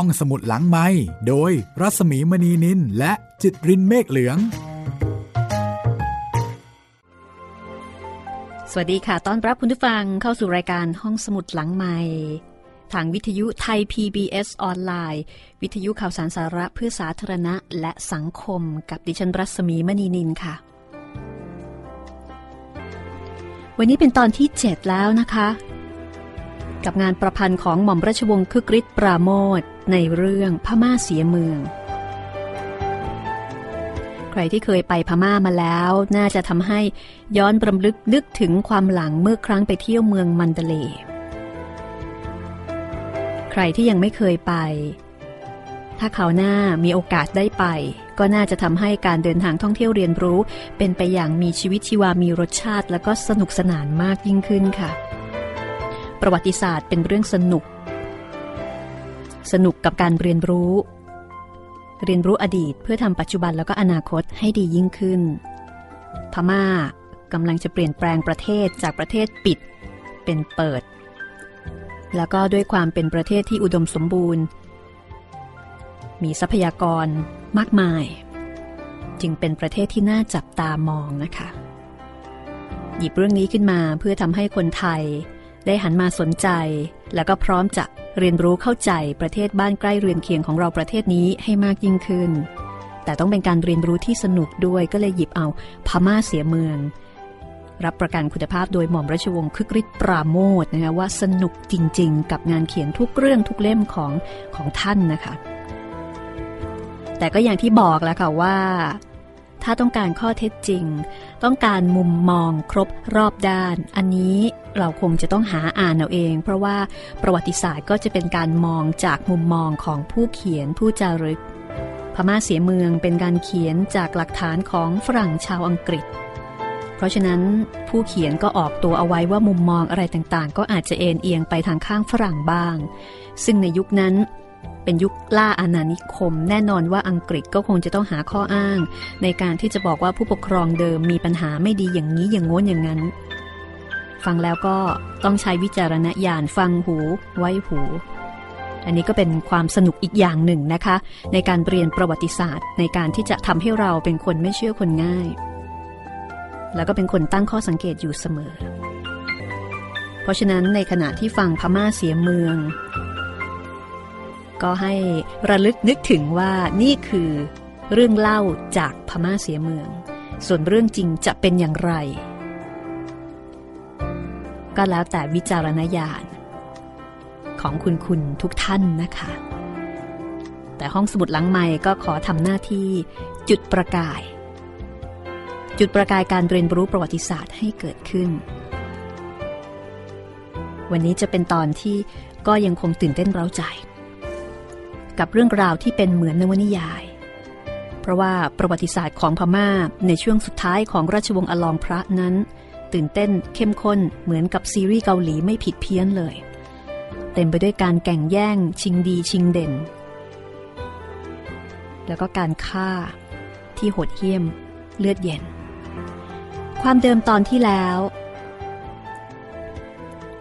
ห้องสมุดหลังไม้โดยรัสมีมณีนินและจิตรินเมฆเหลือง สวัสดีค่ะ ต้อนรับคุณผู้ฟังเข้าสู่รายการห้องสมุดหลังไม้ทางวิทยุไทย PBS ออนไลน์ วิทยุข่าวสารสาระเพื่อสาธารณะและสังคมกับดิฉันรัศมีมณีนินค่ะ วันนี้เป็นตอนที่ 7 แล้วนะคะ กับงานประพันธ์ของหม่อมราชวงศ์คึกฤทธิ์ปราโมท ในเรื่องพม่าเสียเมือง ใครที่เคยไปพม่ามาแล้ว น่าจะทำให้ย้อนปรำลึกนึกถึงความหลังเมื่อครั้งไปเที่ยวเมืองมันเดเล ใครที่ยังไม่เคยไป ถ้าเขาวหน้ามีโอกาสได้ไป ก็น่าจะทำให้การเดินทางท่องเที่ยวเรียนรู้ เป็นไปอย่างมีชีวิตชีวามีรสชาติ และก็สนุกสนานมากยิ่งขึ้นค่ะ ประวัติศาสตร์เป็นเรื่องสนุก สนุกกับการเรียนรู้ เรียนรู้อดีตเพื่อทำปัจจุบันแล้วก็อนาคตให้ดียิ่งขึ้น พม่ากำลังจะเปลี่ยนแปลงประเทศจากประเทศปิด เป็นเปิด แล้วก็ด้วยความเป็นประเทศที่อุดมสมบูรณ์ มีทรัพยากรมากมาย จึงเป็นประเทศที่น่าจับตามองนะคะ หยิบเรื่องนี้ขึ้นมาเพื่อทำให้คนไทย ได้หันมาสนใจ แล้วก็พร้อมจะเรียนรู้เข้าใจประเทศบ้านใกล้เรือนเคียงของเราประเทศนี้ให้มากยิ่งขึ้น แต่ต้องเป็นการเรียนรู้ที่สนุกด้วยก็เลยหยิบเอาพม่าเสียเมือง รับประกันคุณภาพโดยหม่อมราชวงศ์คึกฤทธิ์ปราโมทนะคะว่าสนุกจริง ๆ กับงานเขียนทุกเรื่องทุกเล่มของของท่านนะคะ แต่ก็อย่างที่บอกแล้วค่ะว่า ถ้าต้องการข้อเท็จจริง ต้องการมุมมองครบรอบด้าน อันนี้เราคงจะต้องหาอ่านเอาเอง เพราะว่าประวัติศาสตร์ก็จะเป็นการมองจากมุมมองของผู้เขียนผู้จารึก พม่าเสียเมืองเป็นการเขียนจากหลักฐานของฝรั่งชาวอังกฤษ เพราะฉะนั้นผู้เขียนก็ออกตัวเอาไว้ว่ามุมมองอะไรต่างๆ ก็อาจจะเอ็นเอียงไปทางข้างฝรั่งบ้าง ซึ่งในยุคนั้น เป็นยุคล่าอาณานิคม แน่นอนว่าอังกฤษก็คงจะต้องหาข้ออ้าง ในการที่จะบอกว่าผู้ปกครองเดิมมีปัญหาไม่ดีอย่างนี้อย่างโน้นอย่างนั้น ฟังแล้วก็ต้องใช้วิจารณญาณฟังหูไว้หู อันนี้ก็เป็นความสนุกอีกอย่างหนึ่งนะคะ ในการเรียนประวัติศาสตร์ ในการที่จะทำให้เราเป็นคนไม่เชื่อคนง่าย แล้วก็เป็นคนตั้งข้อสังเกตอยู่เสมอ เพราะฉะนั้นในขณะที่ฟังพม่าเสียเมือง ก็ให้ระลึกนึกถึงว่านี่คือเรื่องเล่าจากพม่าเสียเมือง ส่วนเรื่องจริงจะเป็นอย่างไร ก็แล้วแต่วิจารณญาณของคุณคุณทุกท่านนะคะ แต่ห้องสมุดหลังใหม่ก็ขอทำหน้าที่จุดประกาย จุดประกายการเรียนรู้ประวัติศาสตร์ให้เกิดขึ้น วันนี้จะเป็นตอนที่ก็ยังคงตื่นเต้นเร้าใจ กับเรื่องราวที่เป็นเหมือนนวนิยาย เพราะว่าประวัติศาสตร์ของพม่าในช่วงสุดท้ายของราชวงศ์อลองพระนั้น ตื่นเต้นเข้มข้นเหมือนกับซีรีส์เกาหลีไม่ผิดเพี้ยนเลย เต็มไปด้วยการแก่งแย่ง ชิงดีชิงเด่น แล้วก็การฆ่าที่โหดเหี้ยมเลือดเย็น ความเดิมตอนที่แล้ว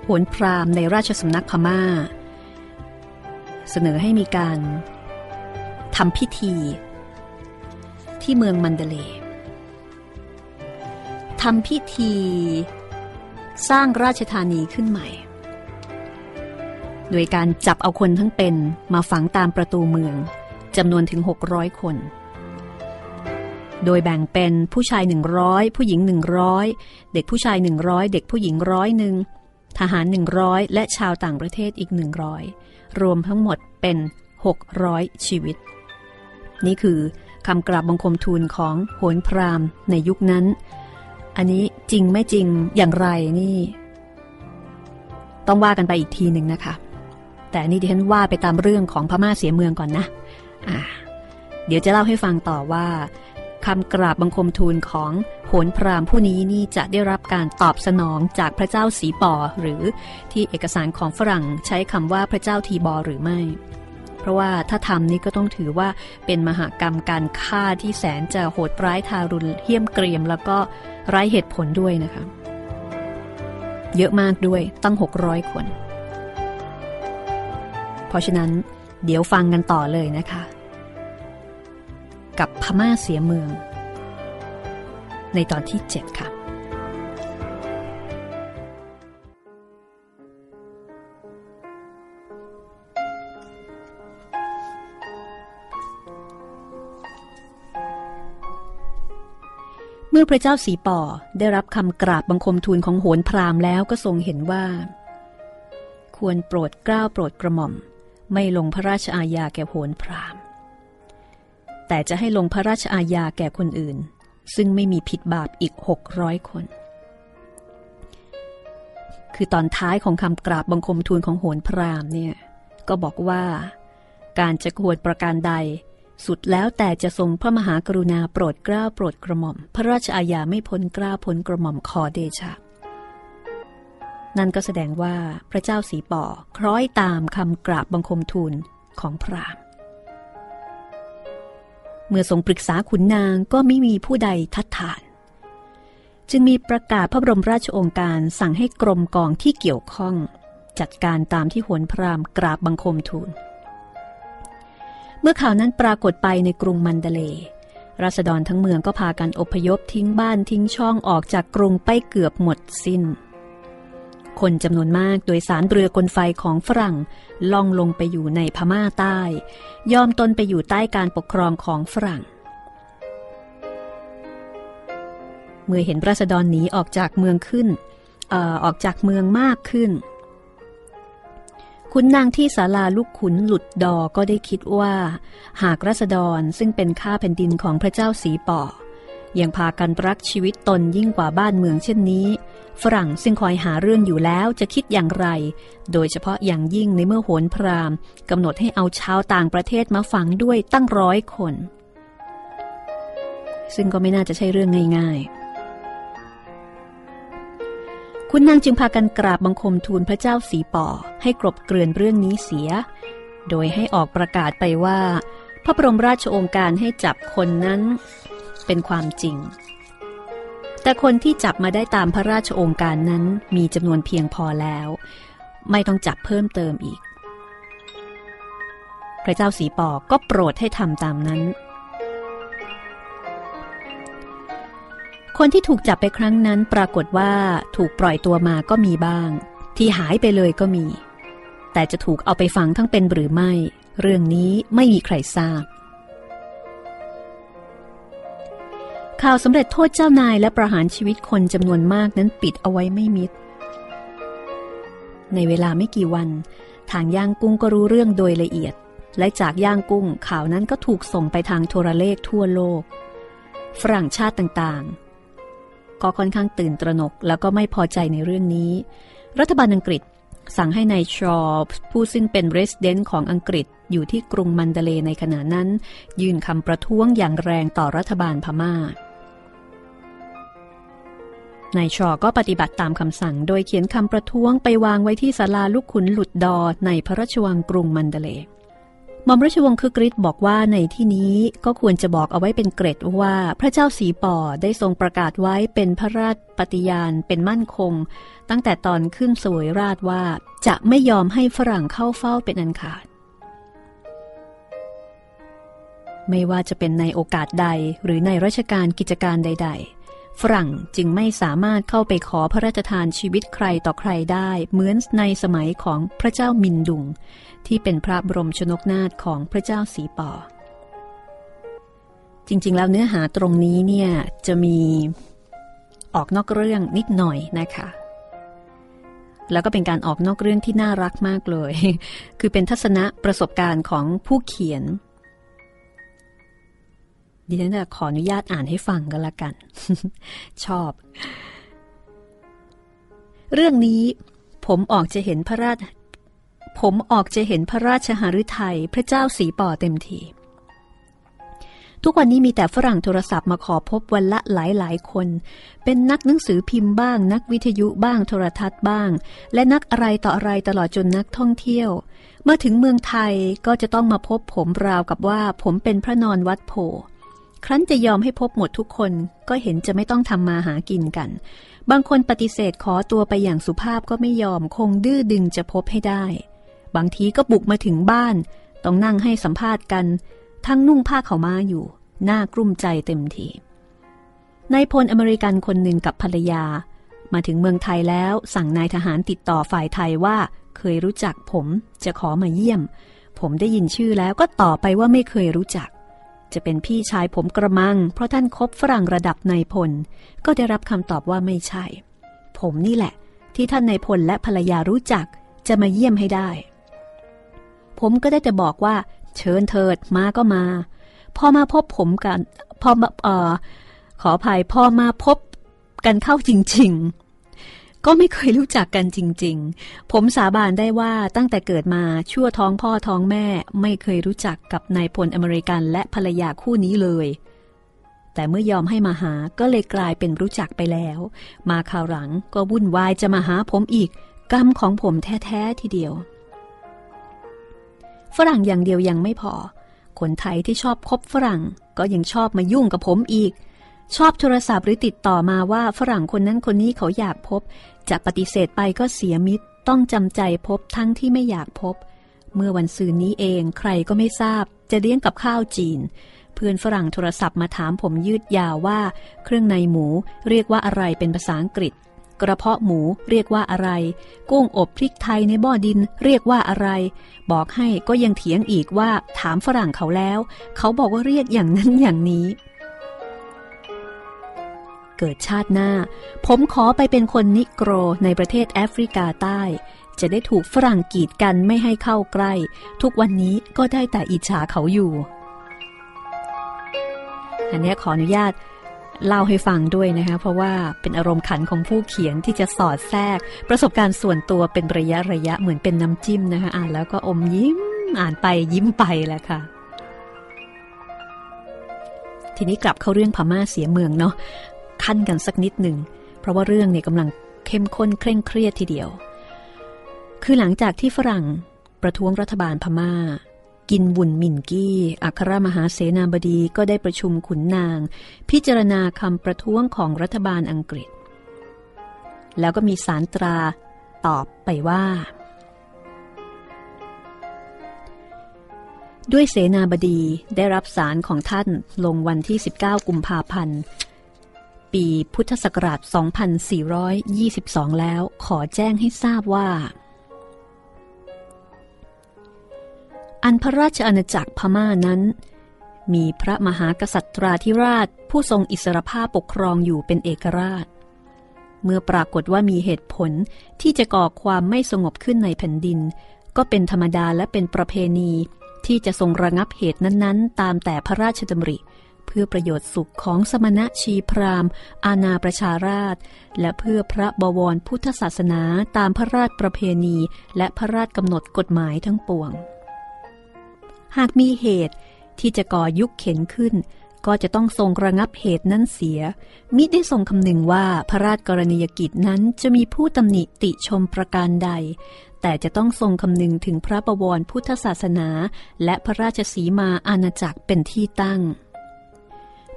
โหนพรามในราชสำนักพม่า เสนอให้มีการทำพิธี ที่เมืองมันเดเลทำพิธี สร้างราชธานีขึ้นใหม่ โดยการจับเอาคนทั้งเป็นมาฝังตามประตูเมืองจำนวนถึง 600 คน โดยแบ่งเป็นผู้ชาย 100 ผู้หญิง 100 เด็กผู้ชาย 100 เด็กผู้หญิงร้อยหนึ่งทหาร 100 และชาวต่างประเทศอีก 100 รวมทั้งหมดเป็น 600 ชีวิต นี่คือคำกราบบังคมทูลของโหนพราหมณ์ในยุคนั้น อันนี้จริงไม่จริงอย่างไรนี่ ต้องว่ากันไปอีกทีหนึ่งนะคะ แต่นี่ดิฉันว่าไปตามเรื่องของพม่าเสียเมืองก่อนนะอ่าเดี๋ยวจะเล่าให้ฟังต่อว่าคำกราบบังคมทูลของ โหนพราหมณ์ผู้นี้นี่จะได้รับการตอบสนองจากพระเจ้าสีปอหรือที่เอกสารของฝรั่งใช้คำว่าพระเจ้าทีบอหรือไม่ เพราะว่าถ้าทำนี่ก็ต้องถือว่าเป็นมหากรรมการฆ่าที่แสนจะโหดร้ายทารุณเหี้ยมเกรียม แล้วก็ไร้เหตุผลด้วยนะคะ เยอะมากด้วยตั้ง 600 คน เพราะฉะนั้นเดี๋ยวฟังกันต่อเลยนะคะ กับพม่าเสียเมือง ในตอนที่ 7 ค่ะ เมื่อพระเจ้าสีป่อได้รับคำกราบบังคมทูลของโหนพรามแล้วก็ทรงเห็นว่า ควรโปรดเกล้าโปรดกระหม่อม ไม่ลงพระราชอาญาแก่โหนพรามแต่จะให้ลงพระราชอาญาแก่คนอื่น ซึ่งไม่มีผิดบาปอีกหกร้อยคน คือตอนท้ายของคำกราบบังคมทูลของโหนพรามเนี่ย ก็บอกว่า การจะควรประการใด สุดแล้วแต่จะทรงพระมหากรุณาโปรดเกล้าโปรดกระหม่อม พระราชอาญาไม่พ้นเกล้าพ้นกระหม่อมขอเดชะนั่นก็แสดงว่าพระเจ้าสีป่อคล้อยตามคำกราบบังคมทูลของพราหมณ์ เมื่อทรงปรึกษาขุนนางก็ไม่มีผู้ใดทัดทาน จึงมีประกาศพระบรมราชโองการสั่งให้กรมกองที่เกี่ยวข้อง จัดการตามที่โหนพราหมณ์กราบบังคมทูล เมื่อข่าวนั้นปรากฏไปในกรุงมันเดเล ราษฎรทั้งเมืองก็พากันอพยพทิ้งบ้านทิ้งช่องออกจากกรุงไปเกือบหมดสิ้น คนจำนวนมากโดยสารเรือกลไฟของฝรั่งล่องลงไปอยู่ในพม่าใต้ ยอมตนไปอยู่ใต้การปกครองของฝรั่ง เมื่อเห็นราษฎรหนีออกจากเมืองขึ้นเออออกจากเมืองมากขึ้นขุนนางที่ศาลาลูกขุนหลุดดอก็ได้คิดว่า หากราษฎรซึ่งเป็นข้าแผ่นดินของพระเจ้าสีป่อ ยังพากันรักชีวิตตนยิ่งกว่าบ้านเมืองเช่นนี้ ฝรั่งซึ่งคอยหาเรื่องอยู่แล้วจะคิดอย่างไร โดยเฉพาะอย่างยิ่งในเมื่อโหนพรามกำหนดให้เอาชาวต่างประเทศมาฝังด้วยตั้งร้อยคน ซึ่งก็ไม่น่าจะใช่เรื่องง่ายๆ คุณนางจึงพากันกราบบังคมทูลพระเจ้าสีป่อให้กรบเกลื่อนเรื่องนี้เสีย โดยให้ออกประกาศไปว่า พระบรมราชโองการให้จับคนนั้น เป็นความจริง แต่คนที่จับมาได้ตามพระราชองการนั้นมีจำนวนเพียงพอแล้ว ไม่ต้องจับเพิ่มเติมอีก พระเจ้าสีปอก็โปรดให้ทำตามนั้น คนที่ถูกจับไปครั้งนั้นปรากฏว่าถูกปล่อยตัวมาก็มีบ้าง ที่หายไปเลยก็มี แต่จะถูกเอาไปฝังทั้งเป็นหรือไม่ เรื่องนี้ไม่มีใครทราบ ข่าวสำเร็จโทษเจ้านายและประหารชีวิตคนจำนวนมากนั้นปิดเอาไว้ไม่มิด ในเวลาไม่กี่วัน ทางย่างกุ้งก็รู้เรื่องโดยละเอียด และจากย่างกุ้งข่าวนั้นก็ถูกส่งไปทางโทรเลขทั่วโลก ฝรั่งชาติต่างๆ ก็ค่อนข้างตื่นตระหนกแล้วก็ไม่พอใจในเรื่องนี้ รัฐบาลอังกฤษ สั่งให้ในายชอปผู้ซึ่งเป็นเรสเดนต์ของอังกฤษอยู่ที่กรุงมันเดเลในขณะนั้น ยื่นคำประท้วงอย่างแรงต่อรัฐบาลพมา่านายชอก็ปฏิบัติตามคำสั่ง โดยเขียนคำประท้วงไปวางไว้ที่ศาลาลูกขุนหลุดดอในพระราชวังกรุงมันเดเลมอมราชวงศ์คึกฤทธิ์บอกว่าในที่นี้ก็ควรจะบอกเอาไว้เป็นเกรดว่าพระเจ้าสีป่อได้ทรงประกาศไว้เป็นพระราชปฏิญาณเป็นมั่นคง ตั้งแต่ตอนขึ้นสวยราชว่าจะไม่ยอมให้ฝรั่งเข้าเฝ้าเป็นอันขาด ไม่ว่าจะเป็นในโอกาสใดหรือในราชการกิจการใด ๆ ฝรั่งจึงไม่สามารถเข้าไปขอพระราชทานชีวิตใครต่อใครได้ เหมือนในสมัยของพระเจ้ามินดุง ที่เป็นพระบรมชนกนาถของพระเจ้าสีปอ จริงๆ แล้วเนื้อหาตรงนี้เนี่ยจะมีออกนอกเรื่องนิดหน่อยนะคะ แล้วก็เป็นการออกนอกเรื่องที่น่ารักมากเลย คือเป็นทัศนะประสบการณ์ของผู้เขียน ดิฉันจะขออนุญาตอ่านให้ฟังกันละกัน ชอบ เรื่องนี้ผมออกจะเห็นพระราช ผมออกจะเห็นพระราชหฤทัยพระเจ้าสีป่อเต็มที ทุกวันนี้มีแต่ฝรั่งโทรศัพท์มาขอพบวันละหลายหลายคน เป็นนักหนังสือพิมพ์บ้าง นักวิทยุบ้างโทรทัศน์บ้าง และนักอะไรต่ออะไรตลอดจนนักท่องเที่ยว เมื่อถึงเมืองไทยก็จะต้องมาพบผมราวกับว่าผมเป็นพระนอนวัดโพครั้นจะยอมให้พบหมดทุกคนก็เห็นจะไม่ต้องทำมาหากินกัน บางคนปฏิเสธขอตัวไปอย่างสุภาพก็ไม่ยอมคงดื้อดึงจะพบให้ได้ บางทีก็บุกมาถึงบ้าน ต้องนั่งให้สัมภาษณ์กัน ทั้งนุ่งผ้าเขามาอยู่ หน้ากลุ้มใจเต็มทีนายพลอเมริกันคนหนึ่งกับภรรยา มาถึงเมืองไทยแล้วสั่งนายทหารติดต่อฝ่ายไทยว่าเคยรู้จักผมจะขอมาเยี่ยม ผมได้ยินชื่อแล้วก็ตอบไปว่าไม่เคยรู้จัก จะเป็นพี่ชายผมกระมัง เพราะท่านคบฝรั่งระดับนายพล ก็ได้รับคำตอบว่าไม่ใช่ ผมนี่แหละ ที่ท่านนายพลและภรรยารู้จักจะมาเยี่ยมให้ได้ ผมก็ได้แต่บอกว่า เชิญเถิดมาก็มา พอมาพบผมกันพอมาเอ่อขออภัยพอมาพบกันเข้าจริง ๆ ก็ไม่เคยรู้จักกันจริง ๆ ผมสาบานได้ว่าตั้งแต่เกิดมาชั่วท้องพ่อท้องแม่ ไม่เคยรู้จักกับนายพลอเมริกันและภรรยาคู่นี้เลยแต่เมื่อยอมให้มาหาก็เลยกลายเป็นรู้จักไปแล้ว มาคราวหลังก็วุ่นวายจะมาหาผมอีก กรรมของผมแท้ ๆ ทีเดียว ฝรั่งอย่างเดียวยังไม่พอ คนไทยที่ชอบคบฝรั่ง ก็ยังชอบมายุ่งกับผมอีก ชอบโทรศัพท์หรือติดต่อมาว่าฝรั่งคนนั้นคนนี้เขาอยากพบ จะปฏิเสธไปก็เสียมิตร ต้องจำใจพบทั้งที่ไม่อยากพบ เมื่อวันซืนนี้เองใครก็ไม่ทราบ จะเลี้ยงกับข้าวจีน เพื่อนฝรั่งโทรศัพท์มาถามผมยืดยาวว่า เครื่องในหมูเรียกว่าอะไรเป็นภาษาอังกฤษ กระเพาะหมูเรียกว่าอะไร กุ้งอบพริกไทยในบ่อดินเรียกว่าอะไร บอกให้ก็ยังเถียงอีกว่าถามฝรั่งเขาแล้ว เขาบอกว่าเรียกอย่างนั้นอย่างนี้ เกิดชาติหน้า ผมขอไปเป็นคนนิโกรในประเทศแอฟริกาใต้ จะได้ถูกฝรั่งกีดกันไม่ให้เข้าใกล้ ทุกวันนี้ก็ได้แต่อิจฉาเขาอยู่ อันนี้ขออนุญาต เล่าให้ฟังด้วยนะคะเพราะว่าเป็นอารมณ์ขันของผู้เขียนที่จะสอดแทรก ประสบการณ์ส่วนตัวเป็นระยะระยะเหมือนเป็นน้ำจิ้มนะคะอ่านแล้วก็อมยิ้มอ่านไปยิ้มไปแหละค่ะ ทีนี้กลับเข้าเรื่องพม่าเสียเมืองเนาะขั้นกันสักนิดหนึ่ง เพราะว่าเรื่องเนี่ยกำลังเข้มข้นเคร่งเครียดทีเดียว คือหลังจากที่ฝรั่งประท้วงรัฐบาลพม่า กินบุญมินกี้ อัครมหาเสนาบดีก็ได้ประชุมขุนนาง พิจารณาคำประท้วงของรัฐบาลอังกฤษ แล้วก็มีสารตราตอบไปว่า ด้วยเสนาบดีได้รับสารของท่านลงวันที่ 19 กุมภาพันธ์ ปีพุทธศักราช 2422 แล้วขอแจ้งให้ทราบว่า อันพระราชอาณาจักรพม่านั้น มีพระมหากษัตราธิราชผู้ทรงอิสรภาพปกครองอยู่เป็นเอกราช เมื่อปรากฏว่ามีเหตุผลที่จะก่อความไม่สงบขึ้นในแผ่นดิน ก็เป็นธรรมดาและเป็นประเพณีที่จะทรงระงับเหตุนั้นๆ ตามแต่พระราชดำริ เพื่อประโยชน์สุขของสมณะชีพราหมณ์ อาณาประชาราช และเพื่อพระบวรพุทธศาสนาตามพระราชประเพณี และพระราชกำหนดกฎหมายทั้งปวง หากมีเหตุที่จะก่อยุคเข็นขึ้น ก็จะต้องทรงระงับเหตุนั้นเสีย มิได้ทรงคำนึงว่าพระราชกรณียกิจนั้นจะมีผู้ตำหนิติชมประการใด แต่จะต้องทรงคำนึงถึงพระบวรพุทธศาสนา และพระราชสีมาอาณาจักรเป็นที่ตั้ง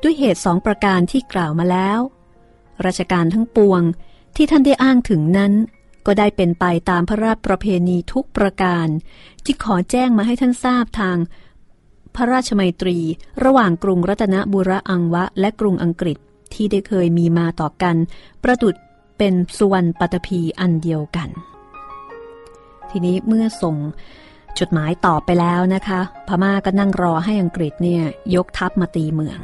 ด้วยเหตุสองประการที่กล่าวมาแล้วราชการทั้งปวงที่ท่านได้อ้างถึงนั้น ก็ได้เป็นไปตามพระราชประเพณีทุกประการ ที่ขอแจ้งมาให้ท่านทราบทาง พระราชมัยตรี ระหว่างกรุงรัตนบุรีอังวะ และกรุงอังกฤษที่ได้เคยมีมาต่อกัน ประดุดเป็นสุวรรณปัตภีอันเดียวกัน ทีนี้เมื่อส่งจดหมายตอบไปแล้วนะคะ พม่าก็นั่งรอให้อังกฤษเนี่ยยกทัพมาตีเมือง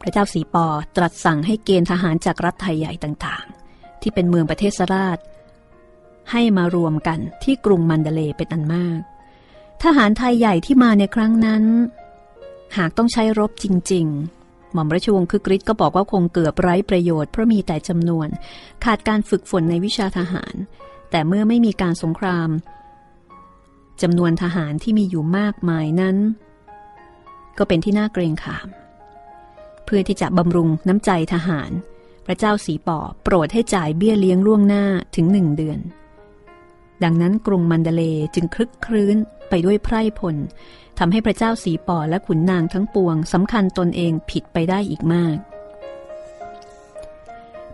พระเจ้าสีปอตรัสสั่งให้เกณฑ์ทหารจากรัฐไทยใหญ่ต่างๆ ที่เป็นเมืองประเทศราช ให้มารวมกันที่กรุงมันเดเลเป็นอันมาก ทหารไทยใหญ่ที่มาในครั้งนั้น หากต้องใช้รบจริง ๆ หม่อมราชวงศ์คึกฤทธิ์ก็บอกว่าคงเกือบไร้ประโยชน์เพราะมีแต่จำนวน ขาดการฝึกฝนในวิชาทหาร แต่เมื่อไม่มีการสงครามจำนวนทหารที่มีอยู่มากมายนั้น ก็เป็นที่น่าเกรงขาม เพื่อที่จะบำรุงน้ำใจทหาร พระเจ้าสีป่อโปรดให้จ่ายเบี้ยเลี้ยงล่วงหน้าถึงหนึ่งเดือน ดังนั้นกรุงมันเดเลจึงคลึกครื้นไปด้วยไพร่พลทำให้พระเจ้าสีป่อและขุนนางทั้งปวงสำคัญตนเองผิดไปได้อีกมาก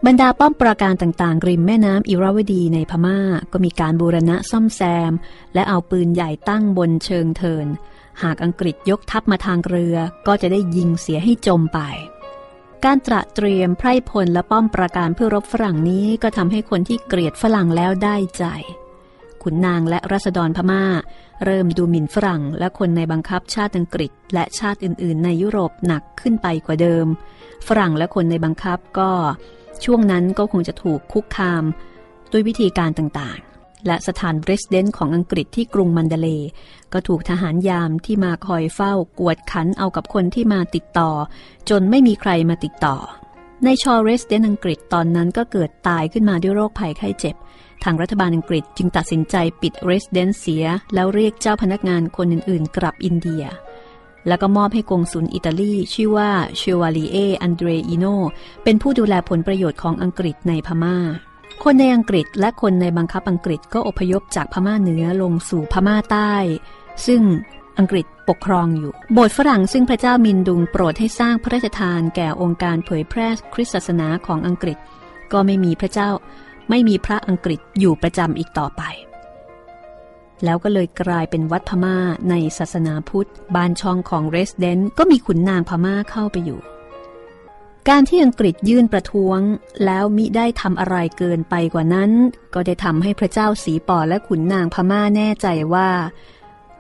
บรรดาป้อมปราการต่างๆ ริมแม่น้ำอิราวดีในพม่าก็มีการบูรณะซ่อมแซม และเอาปืนใหญ่ตั้งบนเชิงเทิน หากอังกฤษยกทัพมาทางเรือก็จะได้ยิงเสียให้จมไปการตระเตรียมไพร่พลและป้อมปราการเพื่อรบฝรั่งนี้ก็ทำให้คนที่เกลียดฝรั่งแล้วได้ใจ ขุนนางและรัษฎรพม่า เริ่มดูหมิ่นฝรั่งและคนในบังคับชาติอังกฤษ และชาติอื่น ๆ ในยุโรปหนักขึ้นไปกว่าเดิม ฝรั่งและคนในบังคับก็ ช่วงนั้นก็คงจะถูกคุกคาม ด้วยวิธีการต่างๆ และสถานเรสเดนต์ของอังกฤษที่กรุงมันเดเล ก็ถูกทหารยามที่มาคอยเฝ้ากวดขันเอากับคนที่มาติดต่อ จนไม่มีใครมาติดต่อในชอเรสเดนอังกฤษตอนนั้นก็เกิดตายขึ้นมาด้วยโรคภัยไข้เจ็บ ทางรัฐบาลอังกฤษจึงตัดสินใจปิดเรสเดนเสีย แล้วเรียกเจ้าพนักงานคนอื่นๆ กลับอินเดีย แล้วก็มอบให้กงสุลอิตาลีชื่อว่าเชวาลีเออันเดรอิโนเป็นผู้ดูแลผลประโยชน์ของอังกฤษในพมา่า คนในอังกฤษและคนในบังคับอังกฤษก็อพยพจากพม่าเหนือลงสู่พม่าใต้ ซึ่งอังกฤษปกครองอยู่ โบสถ์ฝรั่งซึ่งพระเจ้ามินดุงโปรดให้สร้างพระราชทานแก่องค์การเผยแพร่คริสตศาสนาของอังกฤษ ก็ไม่มีพระเจ้า ไม่มีพระอังกฤษอยู่ประจำอีกต่อไป แล้วก็เลยกลายเป็นวัดพม่าในศาสนาพุทธ บ้านช่องของเรสเดนต์ก็มีขุนนางพม่าเข้าไปอยู่ การที่อังกฤษยื่นประท้วง แล้วมิได้ทำอะไรเกินไปกว่านั้น ก็ได้ทำให้พระเจ้าสีปอและขุนนางพม่าแน่ใจว่า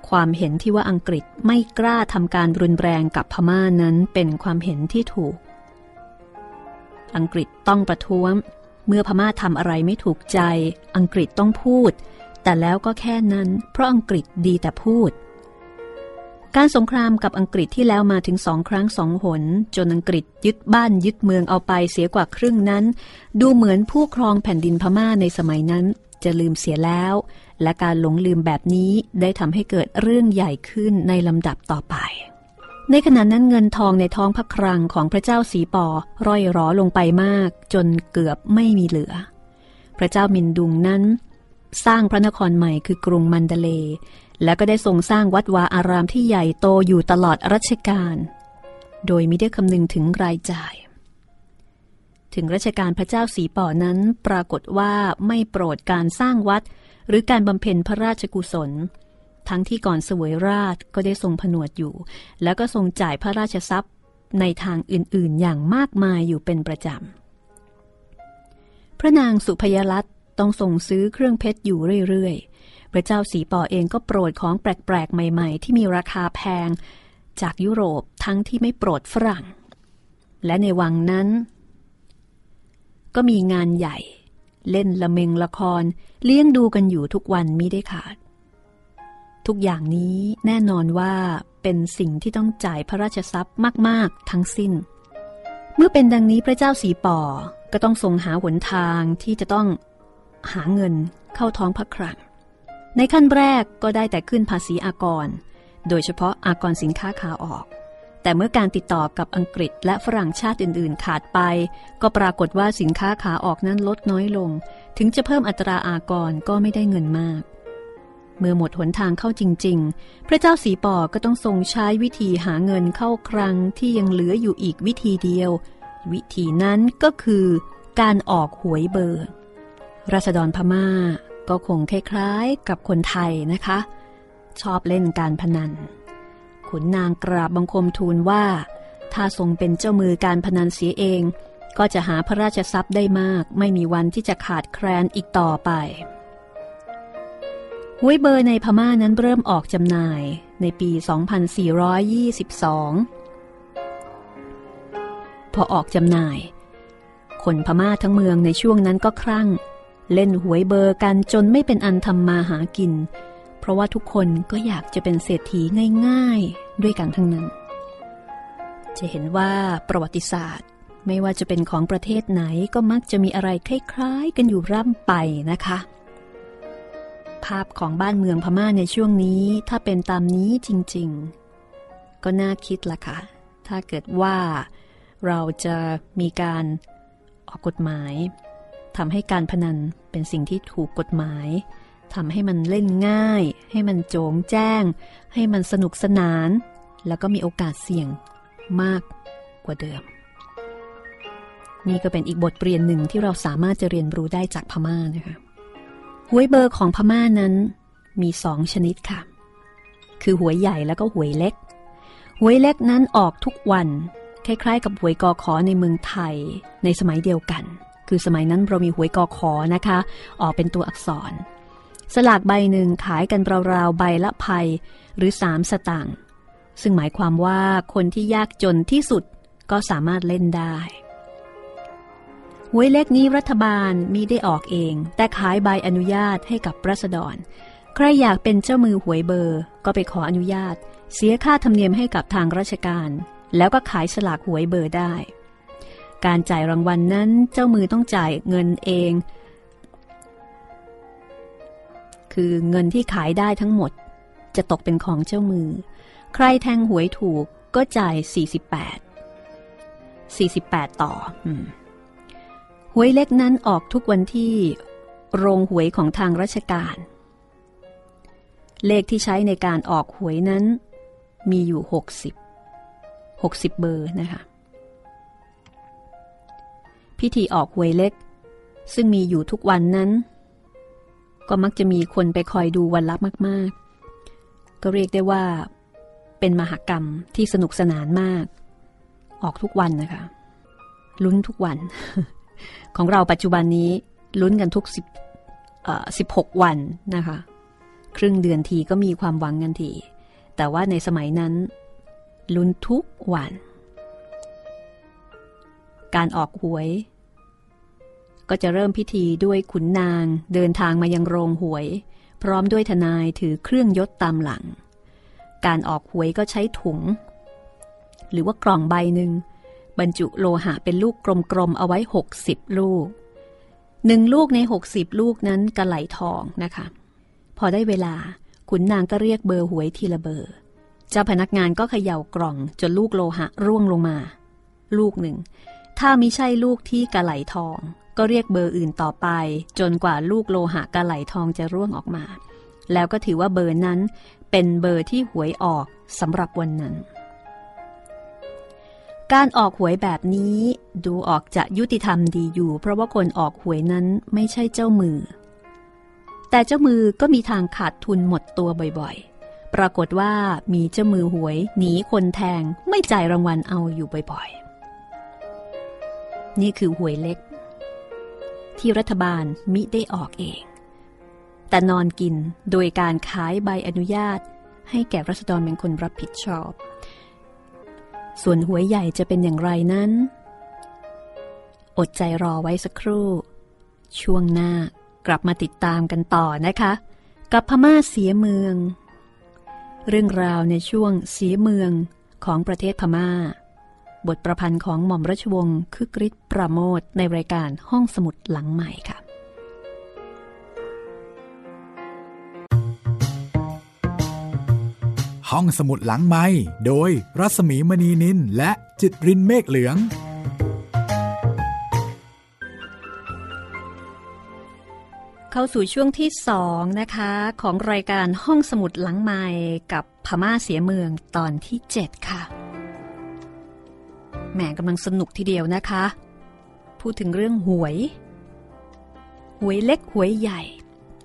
ความเห็นที่ว่าอังกฤษไม่กล้าทำการรุนแรงกับพม่านั้นเป็นความเห็นที่ถูกอังกฤษต้องประท้วง เมื่อพม่าทำอะไรไม่ถูกใจ อังกฤษต้องพูด แต่แล้วก็แค่นั้น เพราะอังกฤษดีแต่พูด การสงครามกับอังกฤษที่แล้วมาถึงสองครั้งสองหน จนอังกฤษยึดบ้านยึดเมืองเอาไปเสียกว่าครึ่งนั้น ดูเหมือนผู้ครองแผ่นดินพม่าในสมัยนั้น จะลืมเสียแล้ว และการหลงลืมแบบนี้ได้ทำให้เกิดเรื่องใหญ่ขึ้นในลำดับต่อไป ในขณะนั้นเงินทองในท้องพระครังของพระเจ้าสีปอร่อยรอลงไปมาก จนเกือบไม่มีเหลือ พระเจ้ามินดุงนั้น สร้างพระนครใหม่คือกรุงมันเดเล แล้วก็ได้ทรงสร้างวัดวาอารามที่ใหญ่โตอยู่ตลอดรัชกาลโดยไม่ได้คำนึงถึงรายจ่าย ถึงรัชกาลพระเจ้าสีป่อนั้นปรากฏว่าไม่โปรดการสร้างวัด หรือการบำเพ็ญพระราชกุศล ทั้งที่ก่อนสวยราชก็ได้ทรงผนวดอยู่ แล้วก็ทรงจ่ายพระราชทรัพย์ในทางอื่นๆ อย่างมากมายอยู่เป็นประจำ พระนางสุพยรัตต้องส่งซื้อเครื่องเพชรอยู่เรื่อยๆ พระเจ้าสีปอเองก็โปรดของแปลกๆ ใหม่ๆ ที่มีราคาแพง จากยุโรปทั้งที่ไม่โปรดฝรั่ง และในวังนั้น ก็มีงานใหญ่ เล่นละเมงละคร เลี้ยงดูกันอยู่ทุกวันมิได้ขาด ทุกอย่างนี้แน่นอนว่าเป็นสิ่งที่ต้องจ่ายพระราชทรัพย์มาก ๆ ทั้งสิ้น เมื่อเป็นดังนี้พระเจ้าสีป่อก็ต้องทรงหาหนทางที่จะต้องหาเงินเข้าท้องพระครัง ในขั้นแรกก็ได้แต่ขึ้นภาษีอากร โดยเฉพาะอากรสินค้าขาออก แต่เมื่อการติดต่อกับอังกฤษและฝรั่งชาติอื่น ๆ ขาดไป ก็ปรากฏว่าสินค้าขาออกนั้นลดน้อยลง ถึงจะเพิ่มอัตราอากรก็ไม่ได้เงินมาก เมื่อหมดหนทางเข้าจริง ๆ พระเจ้าสีปอก็ต้องทรงใช้วิธีหาเงินเข้าครังที่ยังเหลืออยู่อีกวิธีเดียว วิธีนั้นก็คือการออกหวยเบอร์ราษฎรพม่าก็คงคล้ายๆกับคนไทยนะคะ ชอบเล่นการพนัน ขุนนางกราบบังคมทูลว่า ถ้าทรงเป็นเจ้ามือการพนันเสียเอง ก็จะหาพระราชทรัพย์ได้มาก ไม่มีวันที่จะขาดแคลนอีกต่อไป หวยเบอร์ในพม่านั้นเริ่มออกจำหน่ายในปี 2422 พอออกจำหน่าย คนพม่าทั้งเมืองในช่วงนั้นก็ครั่ง เล่นหวยเบอร์กันจนไม่เป็นอันทำมาหากิน เพราะว่าทุกคนก็อยากจะเป็นเศรษฐีง่ายๆ ด้วยกันทั้งนั้น จะเห็นว่าประวัติศาสตร์ไม่ว่าจะเป็นของประเทศไหนก็มักจะมีอะไรคล้ายๆ กันอยู่ร่ำไปนะคะ ภาพของบ้านเมืองพม่าในช่วงนี้ถ้าเป็นตามนี้จริง ๆ ก็น่าคิดละค่ะ ถ้าเกิดว่าเราจะมีการออกกฎหมายทำให้การพนันเป็นสิ่งที่ถูกกฎหมายทำให้มันเล่นง่าย ให้มันโจงแจ้ง ให้มันสนุกสนาน แล้วก็มีโอกาสเสี่ยงมากกว่าเดิม นี่ก็เป็นอีกบทเรียนหนึ่งที่เราสามารถจะเรียนรู้ได้จากพม่านะคะ หวยเบอร์ของพม่านั้นมีสองชนิดค่ะ คือหวยใหญ่แล้วก็หวยเล็ก หวยเล็กนั้นออกทุกวัน คล้ายๆ กับหวยกอขอในเมืองไทยในสมัยเดียวกัน คือสมัยนั้นเรามีหวยกอขอนะคะ ออกเป็นตัวอักษร สลากใบหนึ่งขายกันราวๆใบละภัยหรือสามสตางค์ซึ่งหมายความว่าคนที่ยากจนที่สุดก็สามารถเล่นได้ วยเล็กนี้รัฐบาลมีได้ออกเอง แต่ขายใบอนุญาตให้กับรัษฎร ใครอยากเป็นเจ้ามือหวยเบอร์ ก็ไปขออนุญาต เสียค่าธรรมเนียมให้กับทางราชการ แล้วก็ขายสลากหวยเบอร์ได้ การจ่ายรางวัลนนั้นเจ้ามือต้องจ่ายเงินเอง คือเงินที่ขายได้ทั้งหมด จะตกเป็นของเจ้ามือ ใครแทงหวยถูกก็จ่าย 48 48 ต่ออ หวยเล็กนั้นออกทุกวันที่ โรงหวยของทางราชการ เลขที่ใช้ในการออกหวยนั้น มีอยู่ 60 60 เบอร์นะคะ พิธีออกหวยเล็ก ซึ่งมีอยู่ทุกวันนั้น ก็มักจะมีคนไปคอยดูวันลับมาก ๆ ก็เรียกได้ว่า เป็นมหกรรมที่สนุกสนานมาก ออกทุกวันนะคะ ลุ้นทุกวัน ของเราปัจจุบันนี้ลุ้นกันทุกสิบสิบหกวันนะคะ ครึ่งเดือนทีก็มีความหวังกันที แต่ว่าในสมัยนั้น ลุ้นทุกวัน การออกหวย ก็จะเริ่มพิธีด้วยขุนนางเดินทางมายังโรงหวย พร้อมด้วยทนายถือเครื่องยศตามหลัง การออกหวยก็ใช้ถุง หรือว่ากล่องใบหนึ่ง บรรจุโลหะเป็นลูกกลมๆเอาไว้ 60 ลูกหนึ่งลูกใน 60 ลูกนั้นกระไหลทองนะคะ พอได้เวลาขุนนางก็เรียกเบอร์หวยทีละเบอร์เจ้าพนักงานก็เขย่ากล่องจนลูกโลหะร่วงลงมา ลูกหนึ่ง ถ้ามิใช่ลูกที่กระไหลทอง ก็เรียกเบอร์อื่นต่อไป จนกว่าลูกโลหะกระไหลทองจะร่วงออกมา แล้วก็ถือว่าเบอร์นั้นเป็นเบอร์ที่หวยออกสำหรับวันนั้น การออกหวยแบบนี้ดูออกจะยุติธรรมดีอยู่ เพราะว่าคนออกหวยนั้นไม่ใช่เจ้ามือ แต่เจ้ามือก็มีทางขาดทุนหมดตัวบ่อยๆ ปรากฏว่ามีเจ้ามือหวยหนีคนแทงไม่จ่ายรางวัลเอาอยู่บ่อยๆ นี่คือหวยเล็ก ที่รัฐบาลมิได้ออกเอง แต่นอนกินโดยการขายใบอนุญาต ให้แก่รัษฎรเป็นคนรับผิดชอบ ส่วนหัวใหญ่จะเป็นอย่างไรนั้น อดใจรอไว้สักครู่ ช่วงหน้ากลับมาติดตามกันต่อนะคะ กับพม่าเสียเมือง เรื่องราวในช่วงเสียเมืองของประเทศพม่า บทประพันธ์ของหม่อมราชวงศ์คึกฤทธิ์ประโมทในรายการห้องสมุดหลังใหม่ค่ะ ห้องสมุดหลังไม้โดยรัสมีมณีนินและจิตรินเมฆเหลือง เข้าสู่ช่วงที่สองนะคะ ของรายการห้องสมุดหลังไม้กับพม่าเสียเมืองตอนที่ 7 ค่ะ แหมกำลังสนุกทีเดียวนะคะ พูดถึงเรื่องหวย หวยเล็กหวยใหญ่